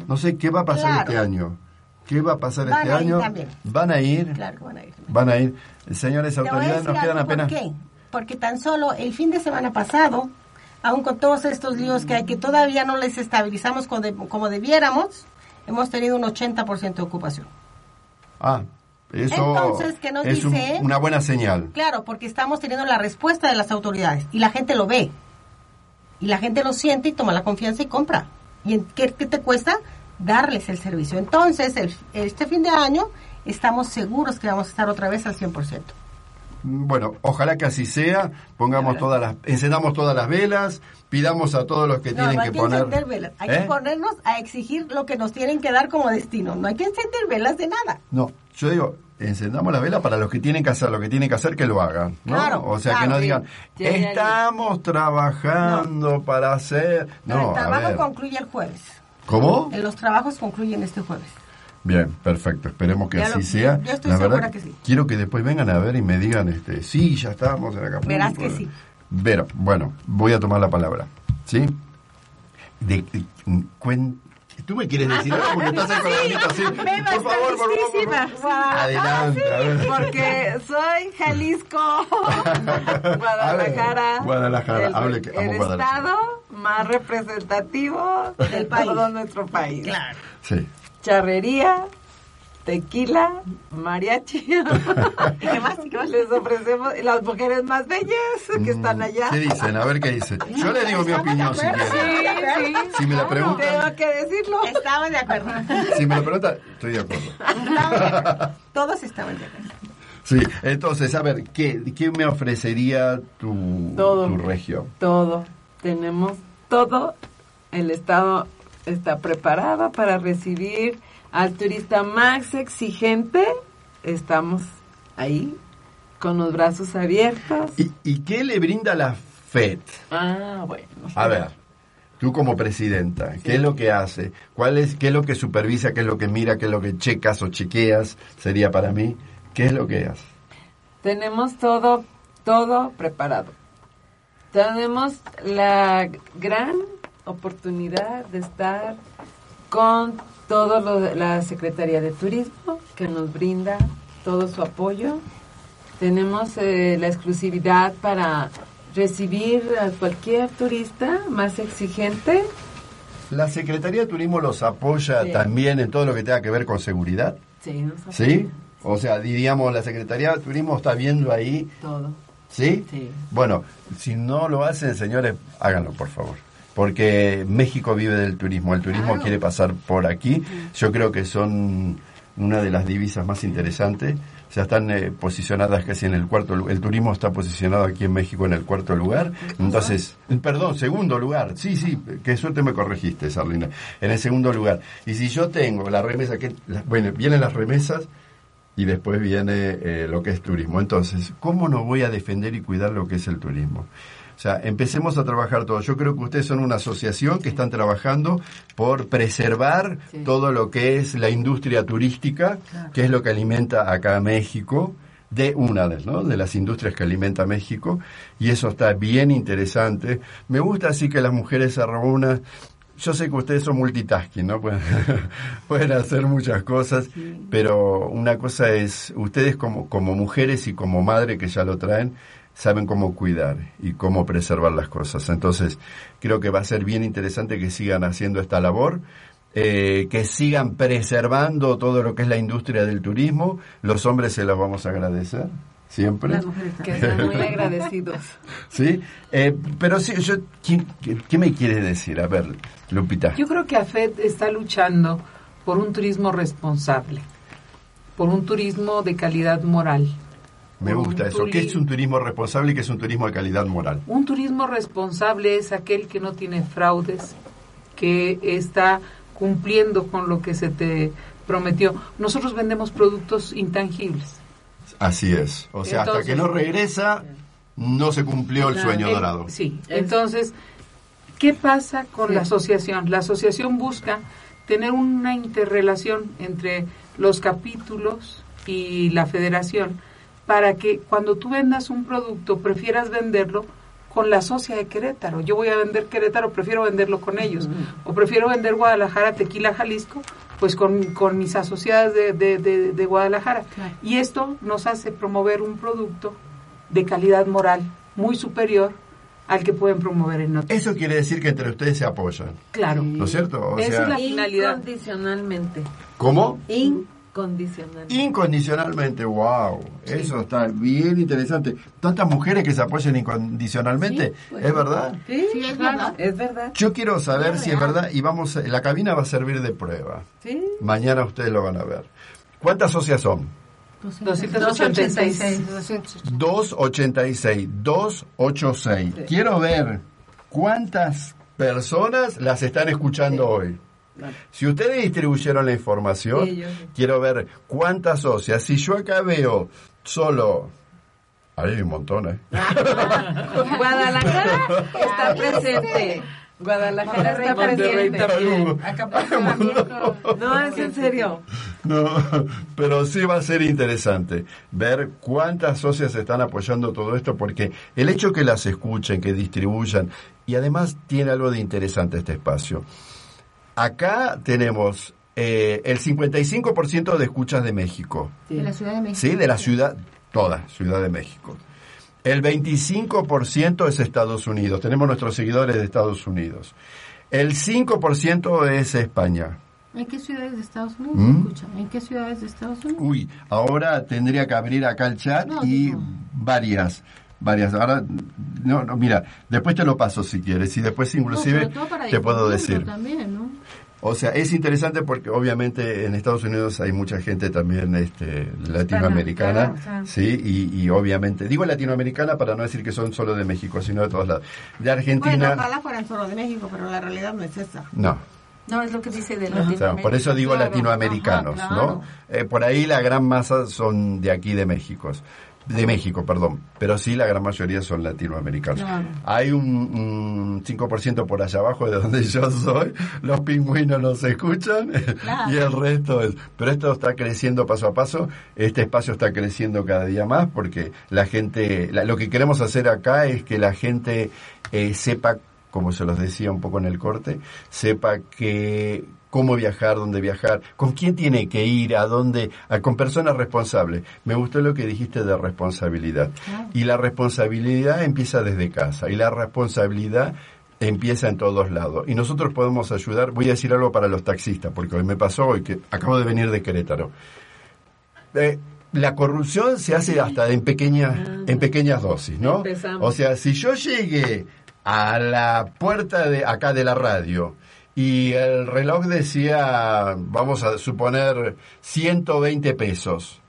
No sé qué va a pasar Claro. este año. ¿Qué va a pasar Van este a ir año? también. ¿Van a ir? Claro que van a ir. Van a ir. Señores autoridades, nos quedan apenas... ¿Por qué? Porque tan solo el fin de semana pasado, aún con todos estos líos que hay, que todavía no les estabilizamos como, de- como debiéramos, hemos tenido un 80% de ocupación. Ah, eso Entonces, ¿qué nos es un- dice? una buena señal. Claro, porque estamos teniendo la respuesta de las autoridades y la gente lo ve. Y la gente lo siente y toma la confianza y compra. ¿Y en qué, qué te cuesta? Darles el servicio. Entonces, el- este fin de año estamos seguros que vamos a estar otra vez al 100%. Bueno, ojalá que así sea. Pongamos todas las, encendamos todas las velas, pidamos a todos los que No, tienen no hay que poner. encender velas. Hay ¿Eh? que ponernos a exigir lo que nos tienen que dar como destino. No hay que encender velas de nada. No, yo digo, encendamos la vela para los que tienen que hacer lo que tienen que hacer, que lo hagan. ¿no? Claro, o sea, que no digan, estamos trabajando para hacer. Pero No, el trabajo concluye el jueves. ¿Cómo? Eh, Los trabajos concluyen este jueves. Bien, perfecto. Esperemos que Ya así lo- sea. yo estoy La segura verdad, que sí. quiero que después vengan a ver y me digan, este, sí, ya estamos en Acapulco. Verás que sí. Pero, bueno, voy a tomar la palabra. ¿Sí? De, de- cuen- ¿Tú me quieres decir algo? Porque estás ahí con así. Por favor, por favor, por favor. Adelante, a ver. Porque soy Jalisco, Guadalajara, Guadalajara, el, hable que amo el Guadalajara. estado más representativo Del país. todo nuestro país. Sí. Charrería, tequila, mariachi. ¿Qué más? ¿Qué más? Les ofrecemos las mujeres más bellas que están allá. Mm, ¿Qué dicen? A ver qué dicen. Yo le digo mi opinión si quieren. Sí, sí. Si me la preguntan, Tengo que decirlo. Estamos de acuerdo. si me la preguntan, estoy de acuerdo. Estamos de acuerdo. Todos estamos de acuerdo. Sí, entonces, a ver, ¿qué, qué me ofrecería tu, Todo. tu regio? Todo. Tenemos todo. El Estado está preparado para recibir al turista más exigente. Estamos ahí con los brazos abiertos. ¿Y, y qué le brinda la FED? Ah, bueno. A ver, tú como presidenta, ¿qué es lo que hace? ¿Cuál es, ¿Qué es lo que supervisa? ¿Qué es lo que mira? ¿Qué es lo que checas o chequeas? Sería para mí. ¿Qué es lo que hace? Tenemos todo, todo preparado. Tenemos la gran oportunidad de estar con todo lo, la Secretaría de Turismo que nos brinda todo su apoyo. Tenemos eh, la exclusividad para recibir a cualquier turista más exigente. ¿La Secretaría de Turismo los apoya Sí. también en todo lo que tenga que ver con seguridad? Sí, nos apoya. ¿Sí? O sea, diríamos, la Secretaría de Turismo está viendo ahí, Todo. ¿sí? Sí. Bueno, si no lo hacen, señores, háganlo, por favor. Porque México vive del turismo, el turismo quiere pasar por aquí. Yo creo que son una de las divisas más interesantes. O sea, están eh, posicionadas casi en el cuarto El turismo está posicionado aquí en México en el cuarto lugar. Entonces, eh, perdón, segundo lugar. Sí, sí, qué suerte me corregiste, Sarlina. En el segundo lugar. Y si yo tengo la remesa, que la- bueno, vienen las remesas y después viene eh, lo que es turismo. Entonces, ¿cómo no voy a defender y cuidar lo que es el turismo? O sea, empecemos a trabajar todos. Yo creo que ustedes son una asociación que están trabajando por preservar Sí. todo lo que es la industria turística, que es lo que alimenta acá a México, de una de, ¿no? de las industrias que alimenta México, y eso está bien interesante. Me gusta así que las mujeres se reúnan. Yo sé que ustedes son multitasking, ¿no? Pueden, pueden hacer muchas cosas, pero una cosa es, ustedes como, como mujeres y como madre que ya lo traen, saben cómo cuidar y cómo preservar las cosas. Entonces, creo que va a ser bien interesante que sigan haciendo esta labor, eh, que sigan preservando todo lo que es la industria del turismo. Los hombres se los vamos a agradecer, siempre. Que sean muy agradecidos. ¿Sí? Eh, pero sí, yo, ¿qué, qué- qué me quieres decir? A ver, Lupita. Yo creo que AFED está luchando por un turismo responsable, por un turismo de calidad moral. Me gusta eso. ¿Qué es un turismo responsable y qué es un turismo de calidad moral? Un turismo responsable es aquel que no tiene fraudes, que está cumpliendo con lo que se te prometió. Nosotros vendemos productos intangibles. Así es. O sea, hasta que no regresa, no se cumplió el sueño Eh, dorado. Sí, Es- entonces, ¿qué pasa con Sí. la asociación? La asociación busca tener una interrelación entre los capítulos y la federación para que cuando tú vendas un producto prefieras venderlo con la socia de Querétaro. Yo voy a vender Querétaro, prefiero venderlo con ellos. O prefiero vender Guadalajara, Tequila, Jalisco, pues con, con mis asociadas de, de- de- de Guadalajara. Y esto nos hace promover un producto de calidad moral muy superior al que pueden promover en otros. Eso quiere decir que entre ustedes se apoyan. Claro. ¿No es cierto? O Esa sea, es la finalidad. Incondicionalmente. ¿Cómo? Incondicionalmente. Incondicionalmente, wow. Eso está bien interesante. Tantas mujeres que se apoyan incondicionalmente, ¿es verdad? Sí, Sí, es verdad. Es verdad. Yo quiero saber si es verdad y vamos, a- la cabina va a servir de prueba. Sí. Mañana ustedes lo van a ver. ¿Cuántas socias son? 286. 286, 286. Quiero ver cuántas personas las están escuchando hoy. Si ustedes distribuyeron la información, Sí, yo sí. quiero ver cuántas socias. Si yo acá veo solo... Ahí hay un montón, ¿eh? Guadalajara está presente. Guadalajara está presente. No, es en serio. No, pero sí va a ser interesante ver cuántas socias están apoyando todo esto, porque el hecho que las escuchen, que distribuyan, y además tiene algo de interesante este espacio. Acá tenemos eh, el 55% de escuchas de México, De la Ciudad de México. ¿sí? De la ciudad, toda Ciudad de México. El 25% es Estados Unidos, tenemos nuestros seguidores de Estados Unidos. El 5% es España. ¿En qué ciudades de Estados Unidos ¿Mm? escucha? ¿En qué ciudades de Estados Unidos? Uy, ahora tendría que abrir acá el chat No, y digo. varias, varias. Ahora, no, no, mira, después te lo paso si quieres y después inclusive No, te puedo decir. También, ¿no? O sea, es interesante porque obviamente en Estados Unidos hay mucha gente también este, latinoamericana, claro, sí, y, y obviamente, digo latinoamericana para no decir que son solo de México, sino de todos lados. De Bueno, Argentina, ojalá fueran solo de México, pero la realidad no es esa. no. No, es lo que dice de O sea, Latinoamérica. por eso digo Claro, latinoamericanos, ajá, claro. ¿no? Eh, por ahí la gran masa son de aquí de México, de México, perdón, pero sí la gran mayoría son latinoamericanos. Claro. Hay un, un 5% por allá abajo de donde yo soy, los pingüinos nos escuchan. Y el resto es... Pero esto está creciendo paso a paso, este espacio está creciendo cada día más porque la gente, la- lo que queremos hacer acá es que la gente eh, sepa como se los decía un poco en el corte, sepa que cómo viajar, dónde viajar, con quién tiene que ir, a dónde, a- con personas responsables. Me gustó lo que dijiste de responsabilidad. Y la responsabilidad empieza desde casa y la responsabilidad empieza en todos lados. Y nosotros podemos ayudar, voy a decir algo para los taxistas, porque hoy me pasó hoy que acabo de venir de Querétaro. Eh, la corrupción se hace hasta en pequeñas, en pequeñas dosis, ¿no? Empezamos. O sea, si yo llegué a la puerta de acá de la radio y el reloj decía, vamos a suponer, 120 pesos,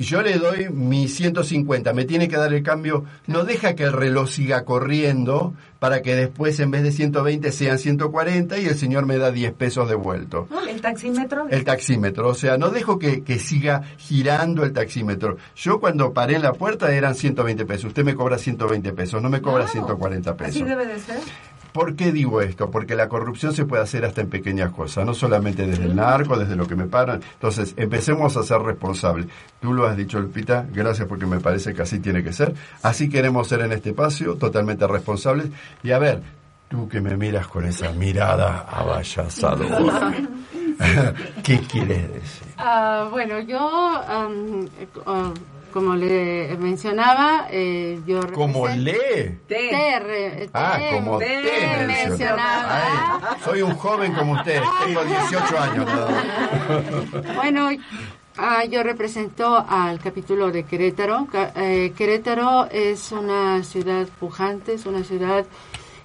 y yo le doy mi 150, me tiene que dar el cambio, no deja que el reloj siga corriendo para que después en vez de 120 sean 140 y el señor me da 10 pesos devuelto El taxímetro. el taxímetro. O sea, no dejo que, que siga girando el taxímetro. Yo cuando paré en la puerta eran 120 pesos. Usted me cobra 120 pesos, no me cobra 140 Así pesos. debe de ser. ¿Por qué digo esto? Porque la corrupción se puede hacer hasta en pequeñas cosas, no solamente desde el narco, desde lo que me paran. Entonces, empecemos a ser responsables. Tú lo has dicho, Lupita, gracias porque me parece que así tiene que ser. Así queremos ser en este espacio, totalmente responsables. Y a ver, tú que me miras con esa mirada avallazadora, ¿qué quieres decir? Ah, bueno, yo, eh, como le mencionaba, eh, yo Como represento- lee. Te, re- Ah, te- como te te mencionaba. Ay, soy un joven como usted, tengo 18 años. Bueno, ah, yo represento al capítulo de Querétaro. Eh, Querétaro es una ciudad pujante, es una ciudad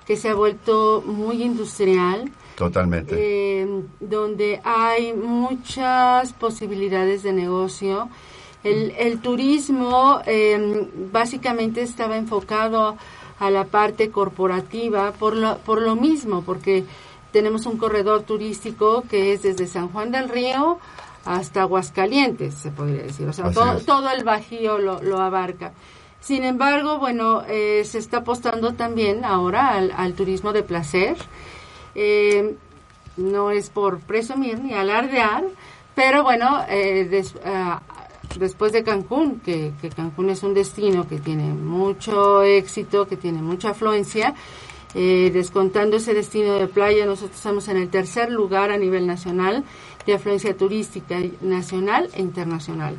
que se ha vuelto muy industrial, Totalmente. eh, donde hay muchas posibilidades de negocio. El, el turismo eh, básicamente estaba enfocado a la parte corporativa por lo, por lo mismo, porque tenemos un corredor turístico que es desde San Juan del Río hasta Aguascalientes, se podría decir. O sea, todo, todo el Bajío lo, lo abarca. Sin embargo, bueno, eh, se está apostando también ahora al, al turismo de placer. Eh, no es por presumir ni alardear, pero bueno, eh, des- ah, después de Cancún, que, Cancún es un destino que tiene mucho éxito, que tiene mucha afluencia, eh, descontando ese destino de playa, nosotros estamos en el tercer lugar a nivel nacional de afluencia turística nacional e internacional.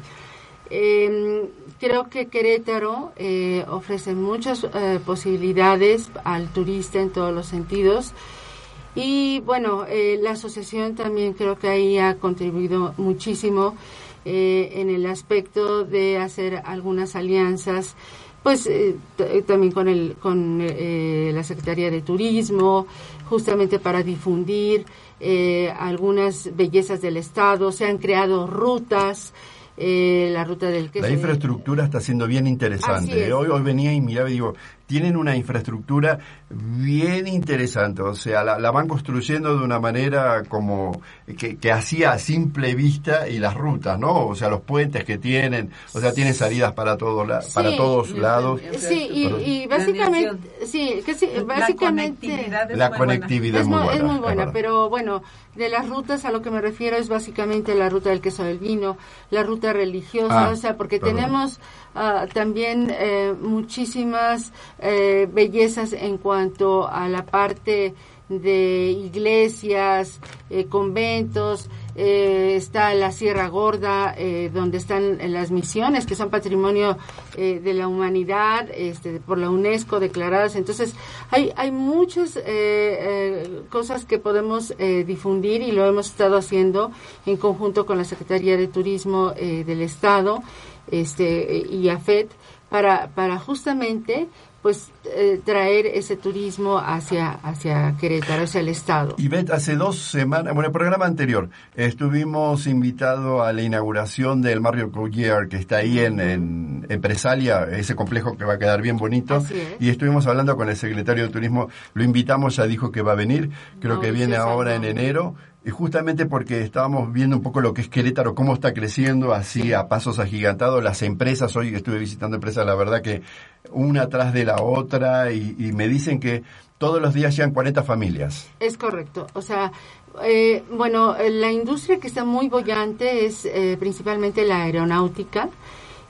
Eh, creo que Querétaro eh, ofrece muchas eh, posibilidades al turista en todos los sentidos. Y bueno, la asociación también creo que ahí ha contribuido muchísimo eh, en el aspecto de hacer algunas alianzas, pues eh, t- también con, el, con eh, la Secretaría de Turismo, justamente para difundir eh, algunas bellezas del Estado. Se han creado rutas, eh, la ruta del queso. La infraestructura está siendo bien interesante. es. Hoy, hoy venía y miraba y digo, tienen una infraestructura bien interesante. O sea, la, la van construyendo de una manera como que, que hacía a simple vista y las rutas, ¿no? O sea, los puentes que tienen, o sea, tienen salidas para, todo la- para Sí. todos lados. Sí, y, y básicamente, sí, que sí, básicamente conectividad es La muy buena. conectividad es, es muy mu- buena. es muy es buena, verdad. pero bueno, de las rutas a lo que me refiero es básicamente la ruta del queso del vino, la ruta religiosa, Ah, o sea, porque perdón. tenemos ah, también eh, muchísimas eh, bellezas en cuanto a la parte de iglesias, eh, conventos, eh, está la Sierra Gorda, eh, donde están las misiones, que son patrimonio de la humanidad, este, por la UNESCO declaradas. Entonces, hay, hay muchas cosas que podemos difundir y lo hemos estado haciendo en conjunto con la Secretaría de Turismo del Estado este, y AFET para, para justamente pues eh, traer ese turismo hacia hacia Querétaro, hacia el estado. Y Beth, hace dos semanas, bueno, el programa anterior, estuvimos invitados a la inauguración del Mario Coulier, que está ahí en, en Empresalia, ese complejo que va a quedar bien bonito. Así es. Y estuvimos hablando con el secretario de Turismo, lo invitamos, ya dijo que va a venir, creo que viene ahora en enero. Y justamente porque estábamos viendo un poco lo que es Querétaro, cómo está creciendo así a pasos agigantados. Las empresas, hoy estuve visitando empresas, la verdad que una atrás de la otra, y, y me dicen que todos los días llegan 40 familias. Es correcto. O sea, eh, bueno, la industria que está muy bollante es eh, principalmente la aeronáutica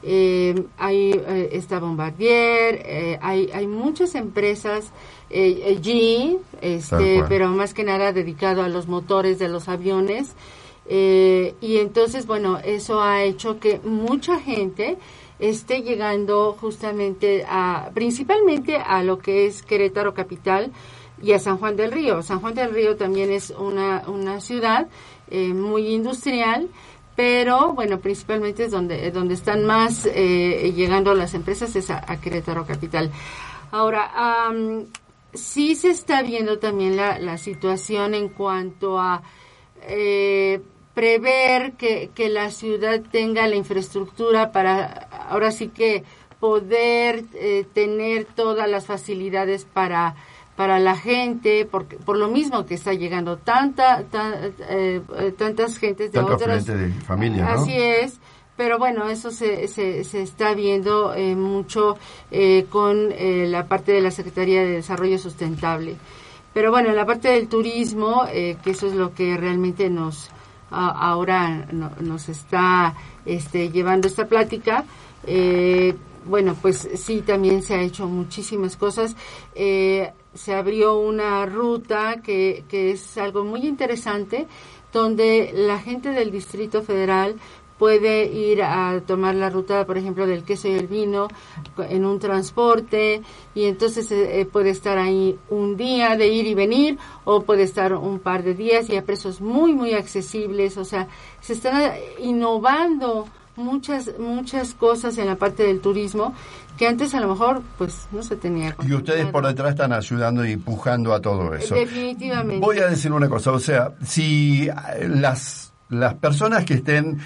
eh, hay, eh, está Bombardier, hay, hay muchas empresas, G, este, pero más que nada dedicado a los motores de los aviones. y entonces, bueno, eso ha hecho que mucha gente esté llegando justamente a, principalmente a lo que es Querétaro Capital y a San Juan del Río. San Juan del Río también es una, una ciudad muy industrial pero bueno, principalmente es donde, donde están más eh, llegando las empresas es a, Querétaro Capital. Ahora, sí se está viendo también la, la situación en cuanto a eh, prever que, que la ciudad tenga la infraestructura para, ahora sí que poder eh, tener todas las facilidades para para la gente, porque, por lo mismo que está llegando tanta, eh, tantas gentes de otras... de familia, Así es, pero bueno, eso se, se, se está viendo eh, mucho eh, con la parte de la Secretaría de Desarrollo Sustentable. Pero bueno, en la parte del turismo, que eso es lo que realmente nos ahora nos está este, llevando esta plática, bueno, pues sí, también se ha hecho muchísimas cosas. Eh, se abrió una ruta que, que es algo muy interesante, donde la gente del Distrito Federal puede ir a tomar la ruta, por ejemplo, del queso y el vino en un transporte y entonces eh, eh, puede estar ahí un día de ir y venir o puede estar un par de días y a precios muy, muy accesibles. O sea, se están innovando muchas muchas cosas en la parte del turismo que antes a lo mejor pues no se tenía. Y ustedes por detrás están ayudando y empujando a todo eso. Definitivamente. Voy a decir una cosa, o sea, si las las personas que estén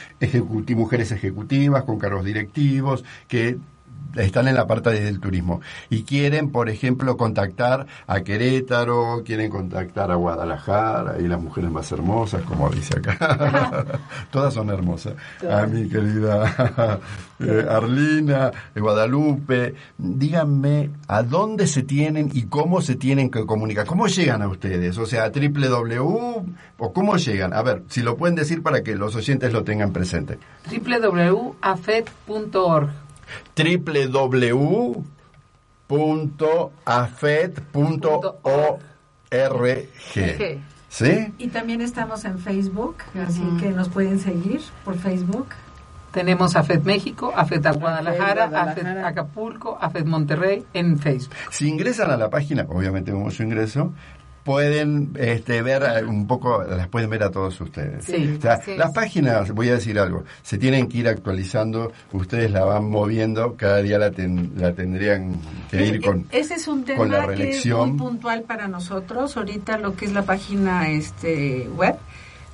mujeres ejecutivas con cargos directivos que están en la parte del turismo y quieren, por ejemplo, contactar a Querétaro, quieren contactar a Guadalajara y las mujeres más hermosas, como dice acá. Todas son hermosas. A mi querida eh, Arlina, eh, Guadalupe, díganme a dónde se tienen y cómo se tienen que comunicar. ¿Cómo llegan a ustedes? O sea, www o cómo llegan. A ver, si lo pueden decir para que los oyentes lo tengan presente. www.afed.org www.afed.org. ¿Sí? Y también estamos en Facebook, así que nos pueden seguir por Facebook. Tenemos AFED México, AFED Guadalajara, AFED Acapulco, AFED Monterrey en Facebook. Si ingresan a la página, obviamente como su ingreso, pueden este, ver eh, un poco, las pueden ver a todos ustedes. Sí, Las páginas, voy a decir algo, se tienen que ir actualizando, ustedes la van moviendo, cada día la, la tendrían que ir con Ese es un tema que es muy puntual para nosotros. Ahorita lo que es la página este web,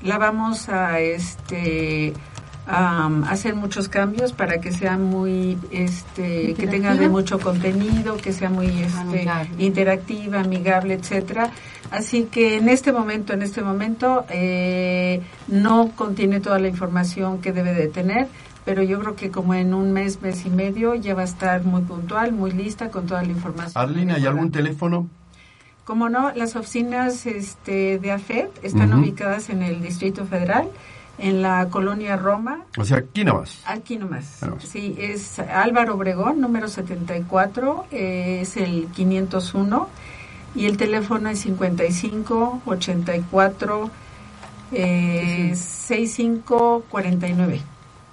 la vamos a este hacer muchos cambios para que sea muy este que tenga de mucho contenido que sea muy este, interactiva amigable etcétera así que en este momento en este momento eh, no contiene toda la información que debe de tener pero yo creo que como en un mes mes y medio ya va a estar muy puntual muy lista con toda la información Arlina hay algún teléfono como no las oficinas este de AFED están ubicadas en el Distrito Federal en la colonia Roma. O sea, aquí nomás. Aquí nomás. Sí, es Álvaro Obregón, número 74, eh, es el 501 y el teléfono es 55 84 eh, 65 49.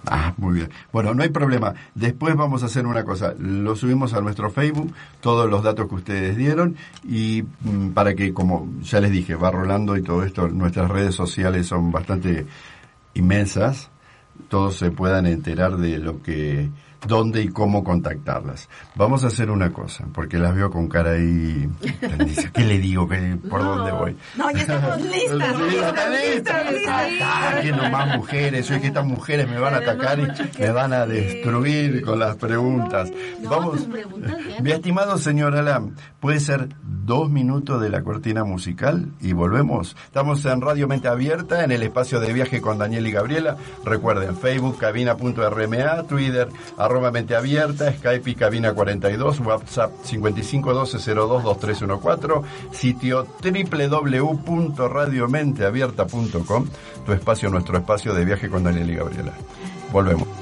Ah, muy bien. Bueno, no hay problema. Después vamos a hacer una cosa. Lo subimos a nuestro Facebook, todos los datos que ustedes dieron, y mm, para que, como ya les dije, va rolando y todo esto, nuestras redes sociales son bastante inmensas, todos se puedan enterar de lo que, dónde y cómo contactarlas. Vamos a hacer una cosa, porque las veo con cara ahí, ¿qué le digo? ¿Por dónde voy? No, ya estamos listas. listas, listas. no más mujeres, soy que estas mujeres me van a atacar y me van a destruir con las preguntas. Vamos, mi estimado señor Alam, puede ser dos minutos de la cortina musical y volvemos. Estamos en Radio Mente Abierta, en el espacio de viaje con Daniel y Gabriela. Recuerden, Facebook, cabina.rma, Twitter, arroba Mente Abierta, Skype y cabina 42, WhatsApp 5512022314, sitio www.radiomenteabierta.com, tu espacio, nuestro espacio de viaje con Daniel y Gabriela. Volvemos.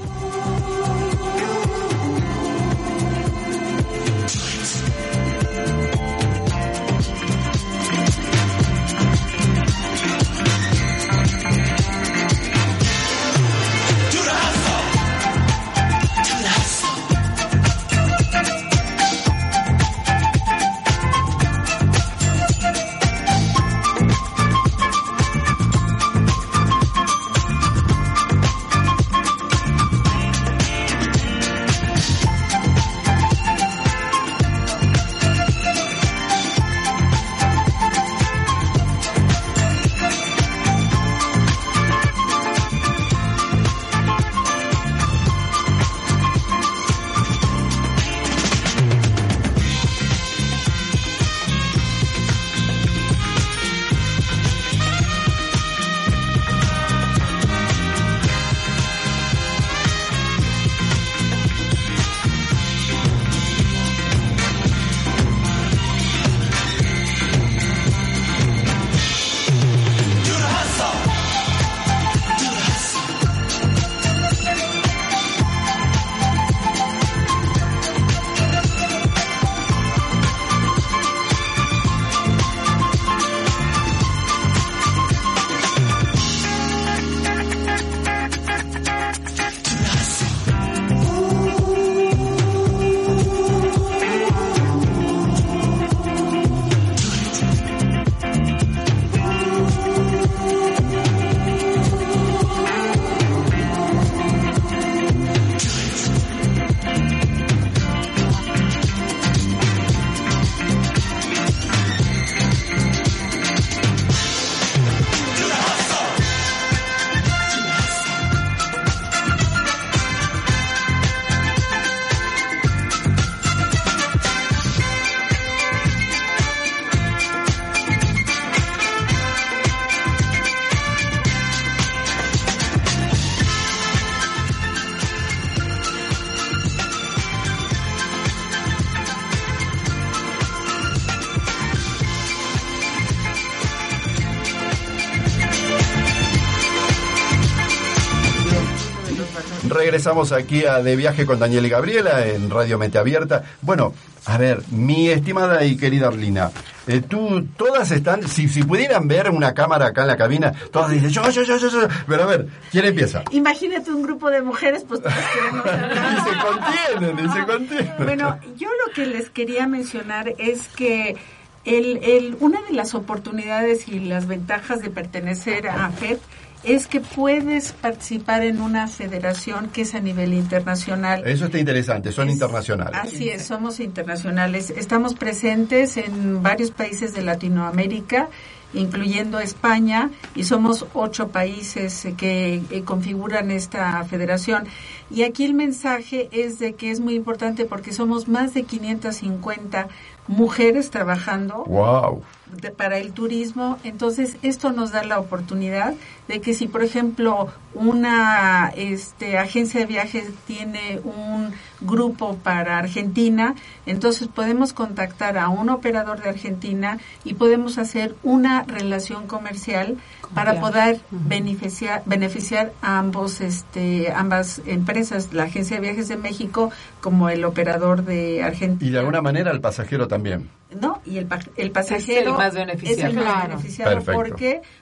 Regresamos aquí a De Viaje con Daniel y Gabriela en Radio Mente Abierta. Bueno, a ver, mi estimada y querida Arlina, eh, tú, todas están, si, si pudieran ver una cámara acá en la cabina, todas dicen, yo, yo, yo, yo, yo. Pero a ver, ¿quién empieza? Imagínate un grupo de mujeres, pues todas queremos. Y se contienen, y se contienen. Bueno, yo lo que les quería mencionar es que el, el, una de las oportunidades y las ventajas de pertenecer a FED es que puedes participar en una federación que es a nivel internacional. Eso está interesante, son Es- internacionales. Así es, somos internacionales. Estamos presentes en varios países de Latinoamérica, incluyendo España, y somos ocho países que eh, configuran esta federación. Y aquí el mensaje es de que es muy importante porque somos más de 550 mujeres trabajando Wow. de- para el turismo. Entonces, esto nos da la oportunidad de que si, por ejemplo, una este, agencia de viajes tiene un grupo para Argentina, entonces podemos contactar a un operador de Argentina y podemos hacer una relación comercial para poder beneficiar, beneficiar a ambos, este, ambas empresas, la agencia de viajes de México como el operador de Argentina. Y de alguna manera el pasajero también. No, y el, pa- el pasajero Es el más es el beneficiado. más Claro. beneficiado. Perfecto.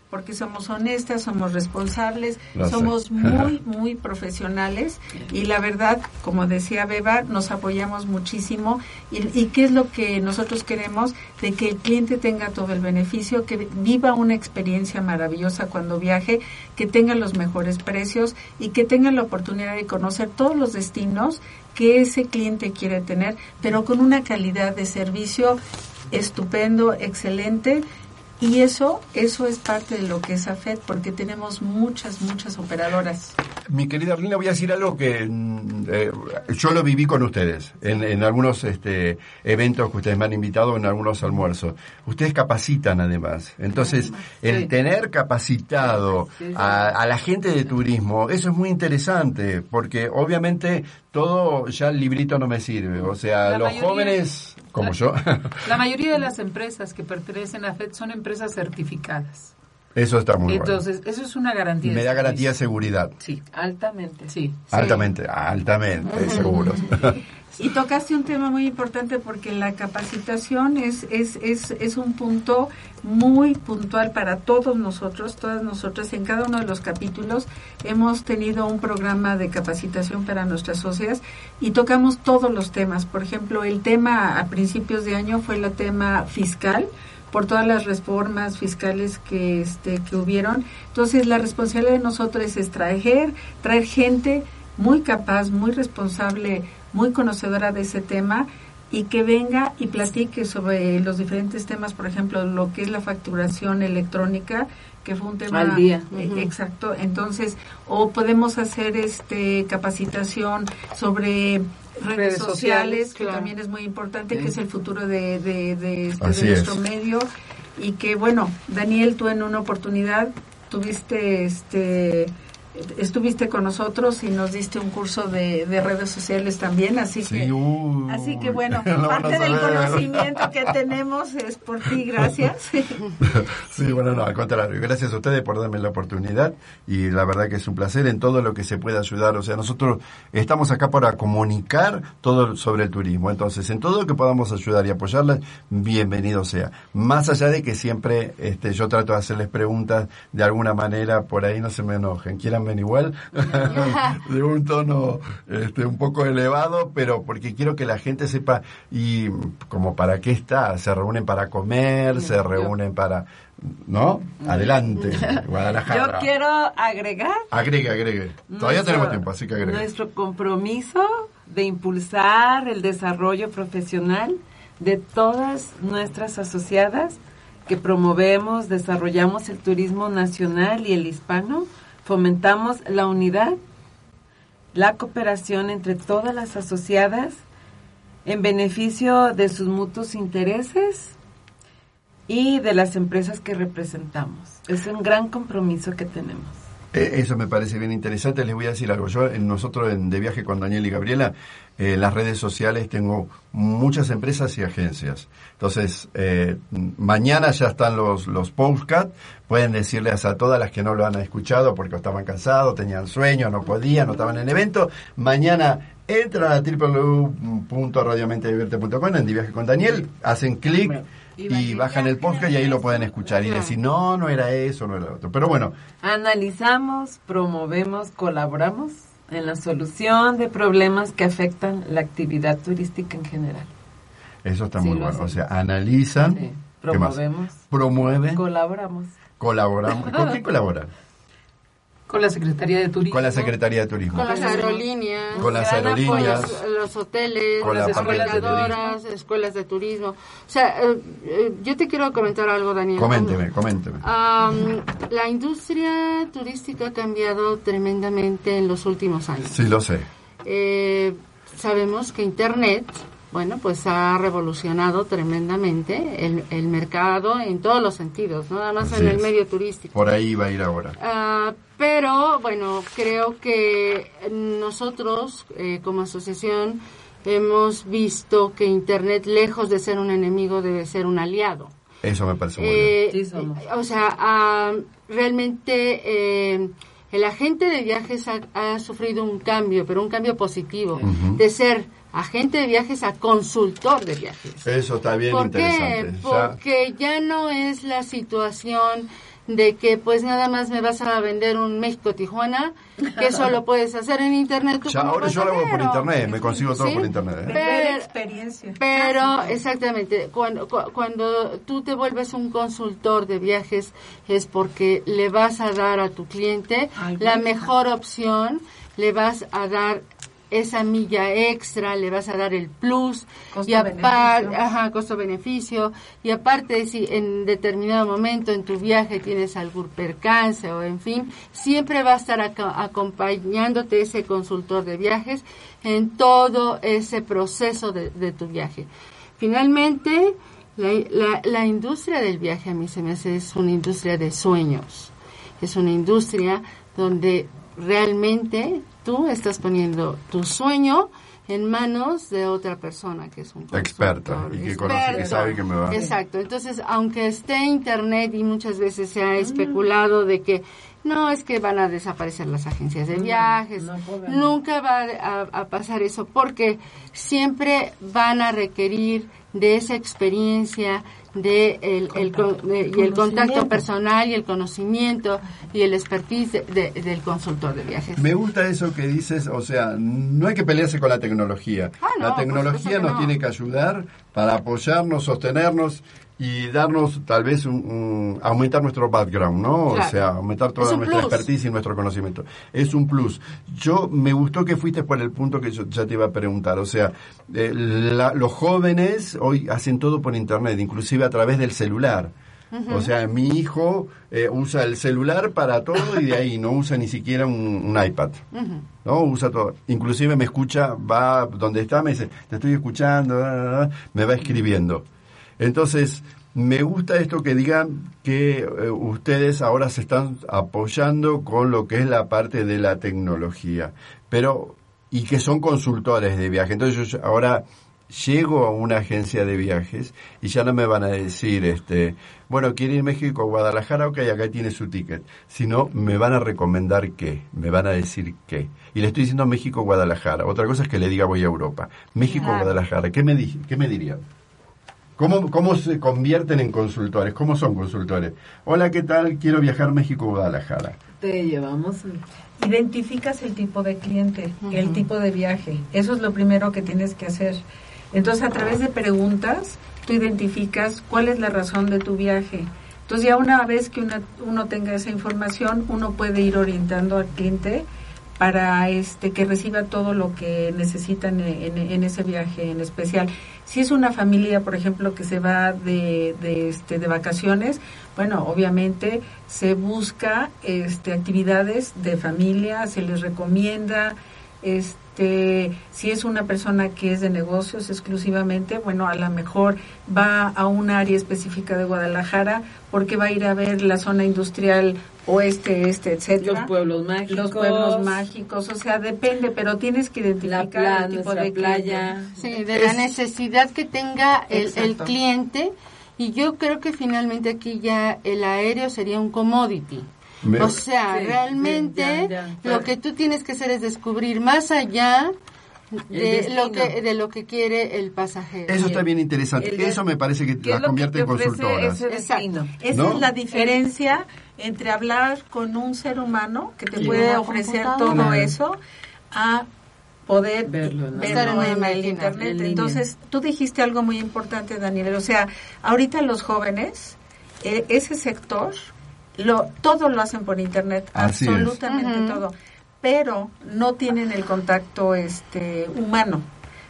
Porque somos honestas, somos responsables, Lo sé. somos muy, muy profesionales y la verdad, como decía Beba, nos apoyamos muchísimo. Y, y qué es lo que nosotros queremos? De que el cliente tenga todo el beneficio, que viva una experiencia maravillosa cuando viaje, que tenga los mejores precios y que tenga la oportunidad de conocer todos los destinos que ese cliente quiere tener, pero con una calidad de servicio estupendo, excelente. Y eso, eso es parte de lo que es AFED, porque tenemos muchas, muchas operadoras. Mi querida Arlina, voy a decir algo que mm, eh, yo lo viví con ustedes en, en algunos este, eventos que ustedes me han invitado, en algunos almuerzos. Ustedes capacitan además. Entonces, el tener capacitado a, a la gente de turismo, eso es muy interesante, porque obviamente todo ya el librito no me sirve. O sea, La los mayoría- jóvenes, como la- yo, La mayoría de las empresas que pertenecen a FED son empresas certificadas. eso está muy Entonces, eso es una garantía. Y me da garantía de seguridad. Sí, Altamente. sí. Altamente, altamente, seguro. Y tocaste un tema muy importante porque la capacitación es, es, es, es un punto muy puntual para todos nosotros, todas nosotras. En cada uno de los capítulos hemos tenido un programa de capacitación para nuestras socias y tocamos todos los temas. Por ejemplo, el tema a principios de año fue el tema fiscal por todas las reformas fiscales que este que hubieron. Entonces, la responsabilidad de nosotros es traer traer gente muy capaz, muy responsable, muy conocedora de ese tema y que venga y platique sobre los diferentes temas, por ejemplo, lo que es la facturación electrónica, que fue un tema Al día. eh, exacto. Entonces, o podemos hacer este capacitación sobre redes, Redes sociales, sociales, que claro. también es muy importante, que es el futuro de, de, de, este, de nuestro es. medio y que bueno, Daniel, tú en una oportunidad tuviste este estuviste con nosotros y nos diste un curso de, de redes sociales también, así Sí, que así que bueno, parte del conocimiento que tenemos es por ti, gracias. Sí, bueno, no, al contrario. Gracias a ustedes por darme la oportunidad y la verdad que es un placer en todo lo que se pueda ayudar. O sea, nosotros estamos acá para comunicar todo sobre el turismo. Entonces, en todo lo que podamos ayudar y apoyarlas, bienvenido sea. Más allá de que siempre este, yo trato de hacerles preguntas de alguna manera, por ahí no se me enojen. Quieran igual, de un tono este, un poco elevado, pero porque quiero que la gente sepa y como para qué está. Se reúnen para comer, se reúnen para... ¿No? Adelante, Guadalajara. Yo quiero agregar Agregue, agregue. Todavía nuestro- tenemos tiempo, así que agregue. Nuestro compromiso de impulsar el desarrollo profesional de todas nuestras asociadas que promovemos, desarrollamos el turismo nacional y el hispano, fomentamos la unidad, la cooperación entre todas las asociadas en beneficio de sus mutuos intereses y de las empresas que representamos. Es un gran compromiso que tenemos. Eh, Eso me parece bien interesante. Les voy a decir algo. Yo, nosotros en De Viaje con Daniel y Gabriela, eh, en las redes sociales tengo muchas empresas y agencias. Entonces, eh, mañana ya están los, los. Pueden decirles a todas las que no lo han escuchado porque estaban cansados, tenían sueño, no podían, no estaban en el evento. Mañana entran a www.radiomentedivierte.com en Viaje con Daniel, hacen clic y bajan el podcast y ahí lo pueden escuchar y decir, no, no era eso, no era lo otro. Pero bueno, Analizamos, promovemos, colaboramos en la solución de problemas que afectan la actividad turística en general. eso está Sí, muy bueno. O sea, analizan, promovemos, promueven, colaboramos. colaboramos. ¿Con quién colaboran? Con la Secretaría de Turismo. Con la Secretaría de Turismo. Con las aerolíneas. Con las aerolíneas. Los, hoteles, Con las la parte de escuelas, escuelas de turismo. O sea, eh, eh, yo te quiero comentar algo, Daniel. Coménteme, coménteme. La industria turística ha cambiado tremendamente en los últimos años. Sí, lo sé. Eh, sabemos que Internet, bueno, pues ha revolucionado tremendamente el, el mercado en todos los sentidos, no nada más Así en el medio turístico. Por ahí va a ir ahora. Ah, pero bueno, creo que nosotros eh, como asociación hemos visto que Internet, lejos de ser un enemigo, debe ser un aliado. Eso me parece muy bien. Eh, Sí somos. O sea, ah, realmente eh, el agente de viajes ha, ha sufrido un cambio, pero un cambio positivo, de ser agente de viajes a consultor de viajes. Eso está bien ¿Por qué? interesante. Ya- Porque ya no es la situación de que pues nada más me vas a vender un México Tijuana, que eso lo puedes hacer en internet. tú ya como ahora yo lo hago por internet, me consigo todo ¿Sí? por internet. ¿eh? Pero- experiencia. Pero, exactamente, cuando, cu- cuando tú te vuelves un consultor de viajes es porque le vas a dar a tu cliente la mejor opción, le vas a dar esa milla extra, le vas a dar el plus y aparte, ajá, costo-beneficio y aparte si en determinado momento en tu viaje tienes algún percance o en fin, siempre va a estar acompañándote ese consultor de viajes en todo ese proceso de, de tu viaje. Finalmente, la, la- la industria del viaje a mí se me hace es una industria de sueños. Es una industria donde realmente tú estás poniendo tu sueño en manos de otra persona que es un Experta, y que conoce, que experto. sabe que me va. Exacto. Entonces, aunque esté internet y muchas veces se ha especulado de que no es que van a desaparecer las agencias de viajes, no nunca va a, a pasar eso porque siempre van a requerir de esa experiencia de el, el y el contacto personal y el conocimiento y el expertise de- de- del consultor de viajes. Me gusta eso que dices, o sea, no hay que pelearse con la tecnología. Ah, no, la tecnología nos no. tiene que ayudar para apoyarnos, sostenernos y darnos tal vez un, un- aumentar nuestro background, ¿no? Claro. O sea, aumentar toda nuestra plus. expertise y nuestro conocimiento. Es un plus. Yo me gustó que fuiste por el punto que yo ya te iba a preguntar, o sea, eh, la- los jóvenes hoy hacen todo por internet, inclusive a través del celular. O sea, mi hijo eh, usa el celular para todo y de ahí no usa ni siquiera un, un iPad. ¿no? Usa todo. Inclusive me escucha, va donde está, me dice, te estoy escuchando, ah, ah, ah", me va escribiendo. Entonces, me gusta esto que digan que eh, ustedes ahora se están apoyando con lo que es la parte de la tecnología, pero y que son consultores de viaje. Entonces yo ahora llego a una agencia de viajes y ya no me van a decir, este, bueno, quiere ir a México, Guadalajara, ok, acá tiene su ticket. Sino me van a recomendar qué, me van a decir qué. Y le estoy diciendo México, Guadalajara. Otra cosa es que le diga voy a Europa. México. Guadalajara. ¿Qué me, di- qué me dirían? ¿Cómo, ¿Cómo se convierten en consultores? ¿Cómo son consultores? Hola, ¿qué tal? Quiero viajar México, Guadalajara. Te llevamos Identificas el tipo de cliente, el tipo de viaje. Eso es lo primero que tienes que hacer. Entonces, a través de preguntas, tú identificas cuál es la razón de tu viaje. Entonces, ya una vez que una- uno tenga esa información, uno puede ir orientando al cliente para este que reciba todo lo que necesitan en, ese viaje en especial. Si es una familia, por ejemplo, que se va de, de, este, de vacaciones, bueno, obviamente se busca este, actividades de familia, se les recomienda este, si es una persona que es de negocios exclusivamente, bueno, a lo mejor va a un área específica de Guadalajara porque va a ir a ver la zona industrial oeste, este, etcétera. Los pueblos mágicos. Los pueblos mágicos, o sea, depende, pero tienes que identificar el tipo de playa. Sí, de la necesidad que tenga el, el cliente y yo creo que finalmente aquí ya el aéreo sería un commodity. Me- O sea, Sí, realmente sí, ya, ya. lo que tú tienes que hacer es descubrir más allá de lo que de lo que quiere el pasajero. Eso está bien interesante. El- Eso me parece que ¿Qué las es lo que convierte te en destino? Esa ¿No? es la diferencia entre hablar con un ser humano que te puede ofrecer todo eso a poder Verlo, ¿no? Estar en verlo una en el internet. en. Entonces, tú dijiste algo muy importante, Daniel. O sea, ahorita los jóvenes, eh, ese sector, lo, todo lo hacen por internet, Así absolutamente todo, pero no tienen el contacto este humano.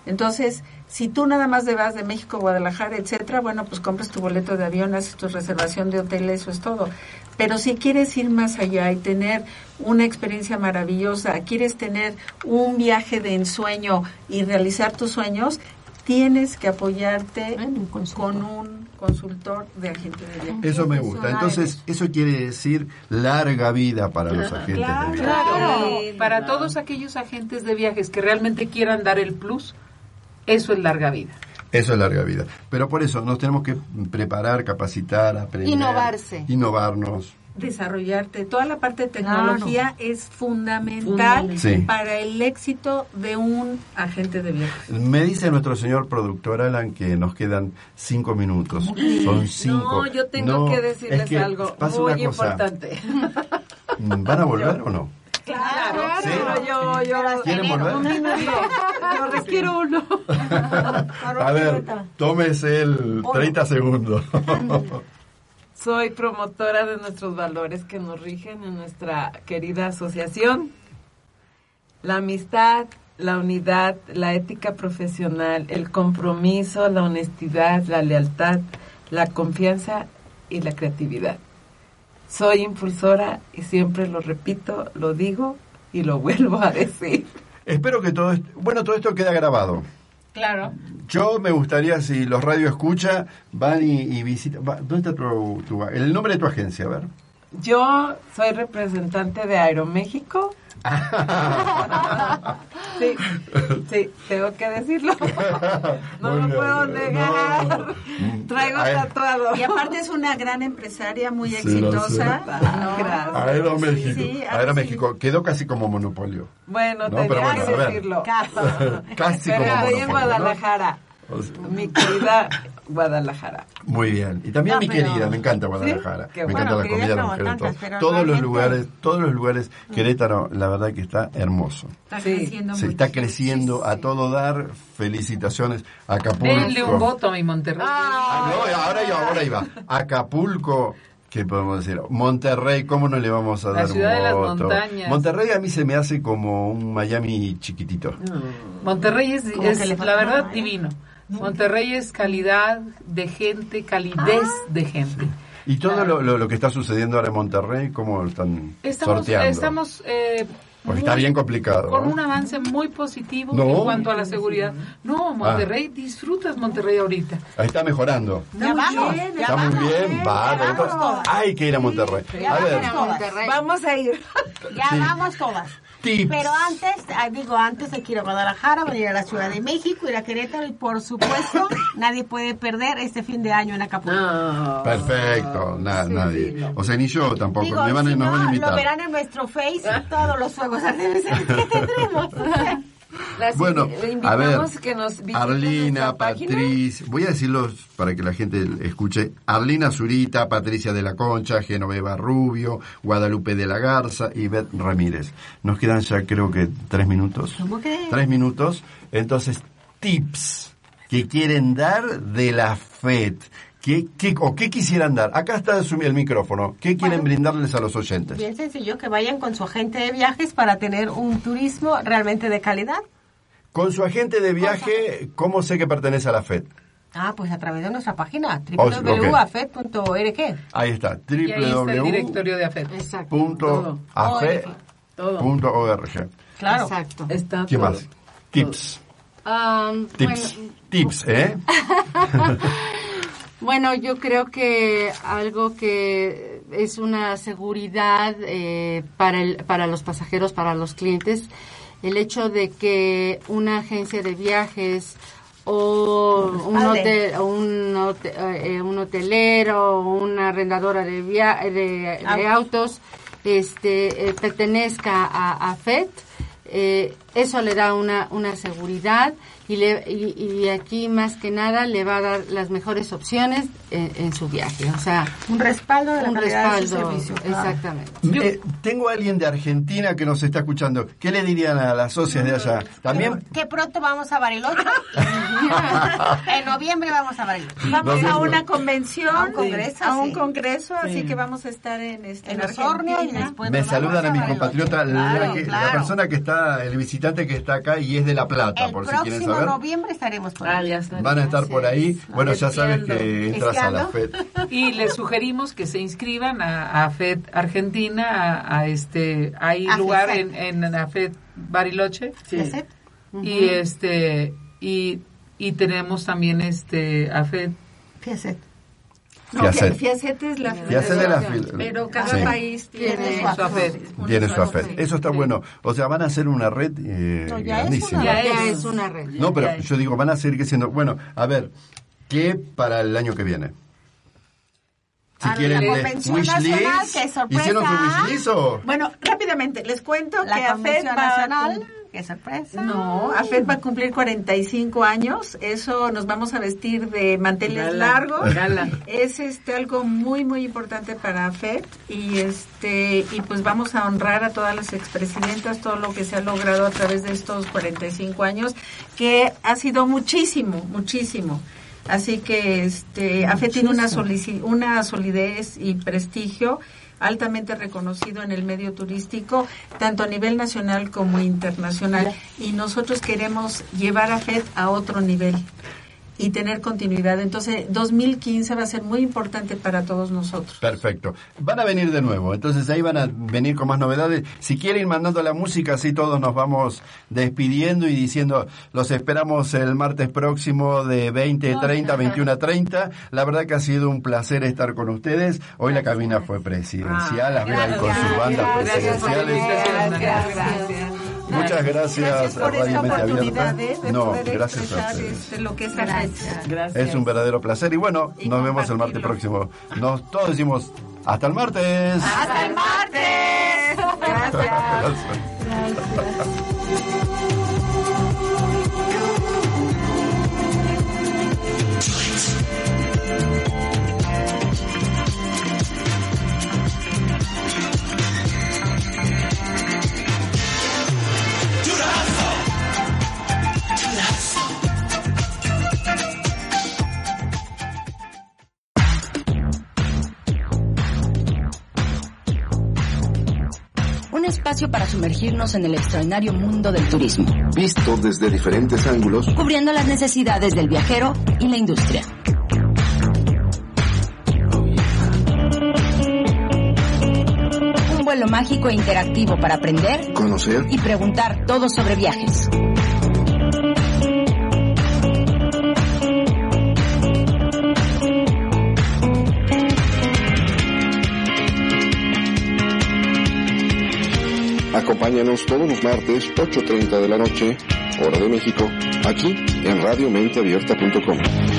Entonces, si tú nada más te vas de México a Guadalajara, etcétera, bueno, pues compras tu boleto de avión, haces tu reservación de hotel, eso es todo. Pero si quieres ir más allá y tener una experiencia maravillosa, quieres tener un viaje de ensueño y realizar tus sueños, tienes que apoyarte un con un consultor de agente de viaje. Eso me gusta. Entonces, eso quiere decir larga vida para los agentes Claro. de viaje. Claro, para todos aquellos agentes de viajes que realmente quieran dar el plus, eso es larga vida. Eso es larga vida. Pero por eso nos tenemos que preparar, capacitar, aprender. Innovarse. Innovarnos. Desarrollarte. Toda la parte de tecnología es fundamental Fundamental. Sí. para el éxito de un agente de viajes. Me dice nuestro señor productor Alan que nos quedan cinco minutos. Son cinco. No, yo tengo No, que decirles es que algo pasa muy una cosa. importante. ¿Van a volver o no? Claro, Sí. pero yo, yo, ¿Quieren volver? un minuto. Yo requiero uno. A ver, tómese el 30 segundos. Soy promotora de nuestros valores que nos rigen en nuestra querida asociación. La amistad, la unidad, la ética profesional, el compromiso, la honestidad, la lealtad, la confianza y la creatividad. Soy impulsora y siempre lo repito, lo digo y lo vuelvo a decir. Espero que todo esto, bueno, todo esto queda grabado. Claro. Yo me gustaría, si los radio escucha, van y, y visitan. va, ¿Dónde está tu, tu- el nombre de tu agencia? A ver. Yo soy representante de Aeroméxico. Sí, sí, tengo que decirlo. No Muy lo bien, puedo no. negar. Traigo Ay. tatuado. Y aparte es una gran empresaria, muy Sí, exitosa. ¿no? Gracias. Aeroméxico. Sí, ah, Aeroméxico. Quedó casi como monopolio. Bueno, No, tenía pero bueno, que a ver. decirlo. Casi Pero como estoy en monopolio, ¿no? Guadalajara. O sea, Mi querida Guadalajara. Muy bien. Y también No, mi pero- querida, me encanta Guadalajara. Qué me bueno. encanta la comida, querida la como mujer, tantas, todo. Todos los realmente- lugares, todos los lugares, Querétaro, la verdad que está hermoso. Está Sí. creciendo Se está creciendo a todo dar. Felicitaciones. Acapulco. Denle un voto a mi Monterrey. Ah, no, ahora iba, ahora iba. Acapulco, ¿qué podemos decir? Monterrey, ¿cómo no le vamos a La dar ciudad un de las voto? montañas. Monterrey a mí se me hace como un Miami chiquitito. Monterrey es, es, la verdad ¿eh? divino. Monterrey es calidad de gente, calidez Ah. de gente. Y todo lo, lo- lo que está sucediendo ahora en Monterrey, ¿cómo lo están Estamos, sorteando? estamos eh, Porque está muy- bien complicado. con ¿no? un avance muy positivo No. en cuanto a la seguridad. No, Monterrey, disfrutas Monterrey ahorita. Ahí está mejorando. Ya vamos, bien, ya Está muy vamos, bien, ya va. vamos entonces, todas. hay que ir a Monterrey. Ya A ver. Vamos a ir. Ya Sí. vamos todas. Tips. Pero antes, digo, antes hay que ir a Guadalajara, venir a la Ciudad de México, ir a Querétaro y por supuesto nadie puede perder este fin de año en Acapulco. No. Perfecto, na- Sí, nadie. sí, no. O sea, ni yo tampoco. Digo, me van, a- si nos no, van a lo invitar. verán en nuestro Face todos los fuegos artificiales que tendremos. Las Bueno, a ver, que nos Arlina. Patricia, voy a decirlos para que la gente escuche. Arlina Zurita, Patricia de la Concha, Genoveva Rubio, Guadalupe de la Garza y Beth Ramírez. Nos quedan ya creo que tres minutos. ¿Cómo crees? Tres minutos. Entonces, tips que quieren dar de la FED. ¿Qué, qué, ¿O qué quisieran dar? Acá está el micrófono. ¿Qué quieren Bueno. brindarles a los oyentes? Bien sencillo, que vayan con su agente de viajes para tener un turismo realmente de calidad. Con su agente de viaje, ¿cómo sé que pertenece a la FED? Ah, pues a través de nuestra página, Oh, www.afed.org. Ahí está, Y ahí está el www. directorio de AFED. Exacto. punto Todo. afe Todo. punto org. Claro. Exacto. Está ¿Qué todo. más? Tips. Um, Tips. bueno, Tips, ¿eh? Bueno, yo creo que algo que es una seguridad eh, para, el, para los pasajeros, para los clientes, el hecho de que una agencia de viajes o un, hotel, o un, hote- eh, un hotelero o una arrendadora de, via- de, de Autos. autos este, eh, pertenezca a, a FED, eh, eso le da una, una seguridad y, le, y, y aquí más que nada le va a dar las mejores opciones en, en su viaje. O sea, Un respaldo de la un calidad de su respaldo. servicio. Exactamente. Eh, tengo a alguien de Argentina que nos está escuchando. ¿Qué le dirían a las socias de allá? También Que pronto vamos a Bariloche. en noviembre vamos a Bariloche. Vamos No, a una convención, A un congreso, a un sí. congreso, así que vamos a estar en este En y después me saludan a mis Bariloche. compatriotas, la, Claro, persona que está, el visitante que está acá y es de La Plata, El por si quieren próximo saber. noviembre estaremos por Ah, ahí. Van a estar por ahí. Bueno, ya sabes que entras a la. FED. Y les sugerimos que se inscriban a, a FED Argentina, a, a este, hay A lugar FED. en, en la FED Bariloche. Sí. Y este, y, y tenemos también este, a FED. No, Fiacet. Fiacet es la Fiacet de la pero cada Sí. país tiene su AFED. Tiene su AFED. Eso está bueno. O sea, van a hacer una red eh, No, ya es grandísima. una Ya es. es una red. No, pero es. yo digo, van a seguir siendo. Bueno, a ver, ¿qué para el año que viene? Si Ah, quieren, la Convención Nacional, qué sorpresa. ¿Hicieron su wish list o? Bueno, rápidamente, les cuento que La AFED Convención va a Nacional. Qué sorpresa. No, AFED va a cumplir 45 años. Eso nos vamos a vestir de manteles Gala, largos. gala. Es este algo muy muy importante para AFED y este y pues vamos a honrar a todas las expresidentas todo lo que se ha logrado a través de estos 45 años que ha sido muchísimo, muchísimo. Así que este AFED tiene una solici- una solidez y prestigio altamente reconocido en el medio turístico, tanto a nivel nacional como internacional. Y nosotros queremos llevar a FED a otro nivel y tener continuidad. Entonces, 2015 va a ser muy importante para todos nosotros. Perfecto. Van a venir de nuevo, entonces ahí van a venir con más novedades. Si quieren ir mandando la música, así todos nos vamos despidiendo y diciendo, los esperamos el martes próximo de 20.30 a 21.30. La verdad que ha sido un placer estar con ustedes. Hoy la cabina fue presidencial, las veo ahí con sus bandas Gracias presidenciales. invitación. Gracias. Muchas gracias, Gracias por a esta Radio Mente oportunidad Abierta. ¿eh? de No, poder gracias a ustedes. este, lo que es AFED. Gracias. Es un verdadero placer y bueno, Y nos vemos el martes próximo. Nos todos decimos hasta el martes. ¡Hasta el martes! Gracias. Espacio para sumergirnos en el extraordinario mundo del turismo, Visto desde diferentes ángulos, cubriendo las necesidades del viajero y la industria. Un vuelo mágico e interactivo para aprender conocer, y preguntar todo sobre viajes. Acompáñanos todos los martes 8.30 de la noche, hora de México, aquí en radiomenteabierta.com.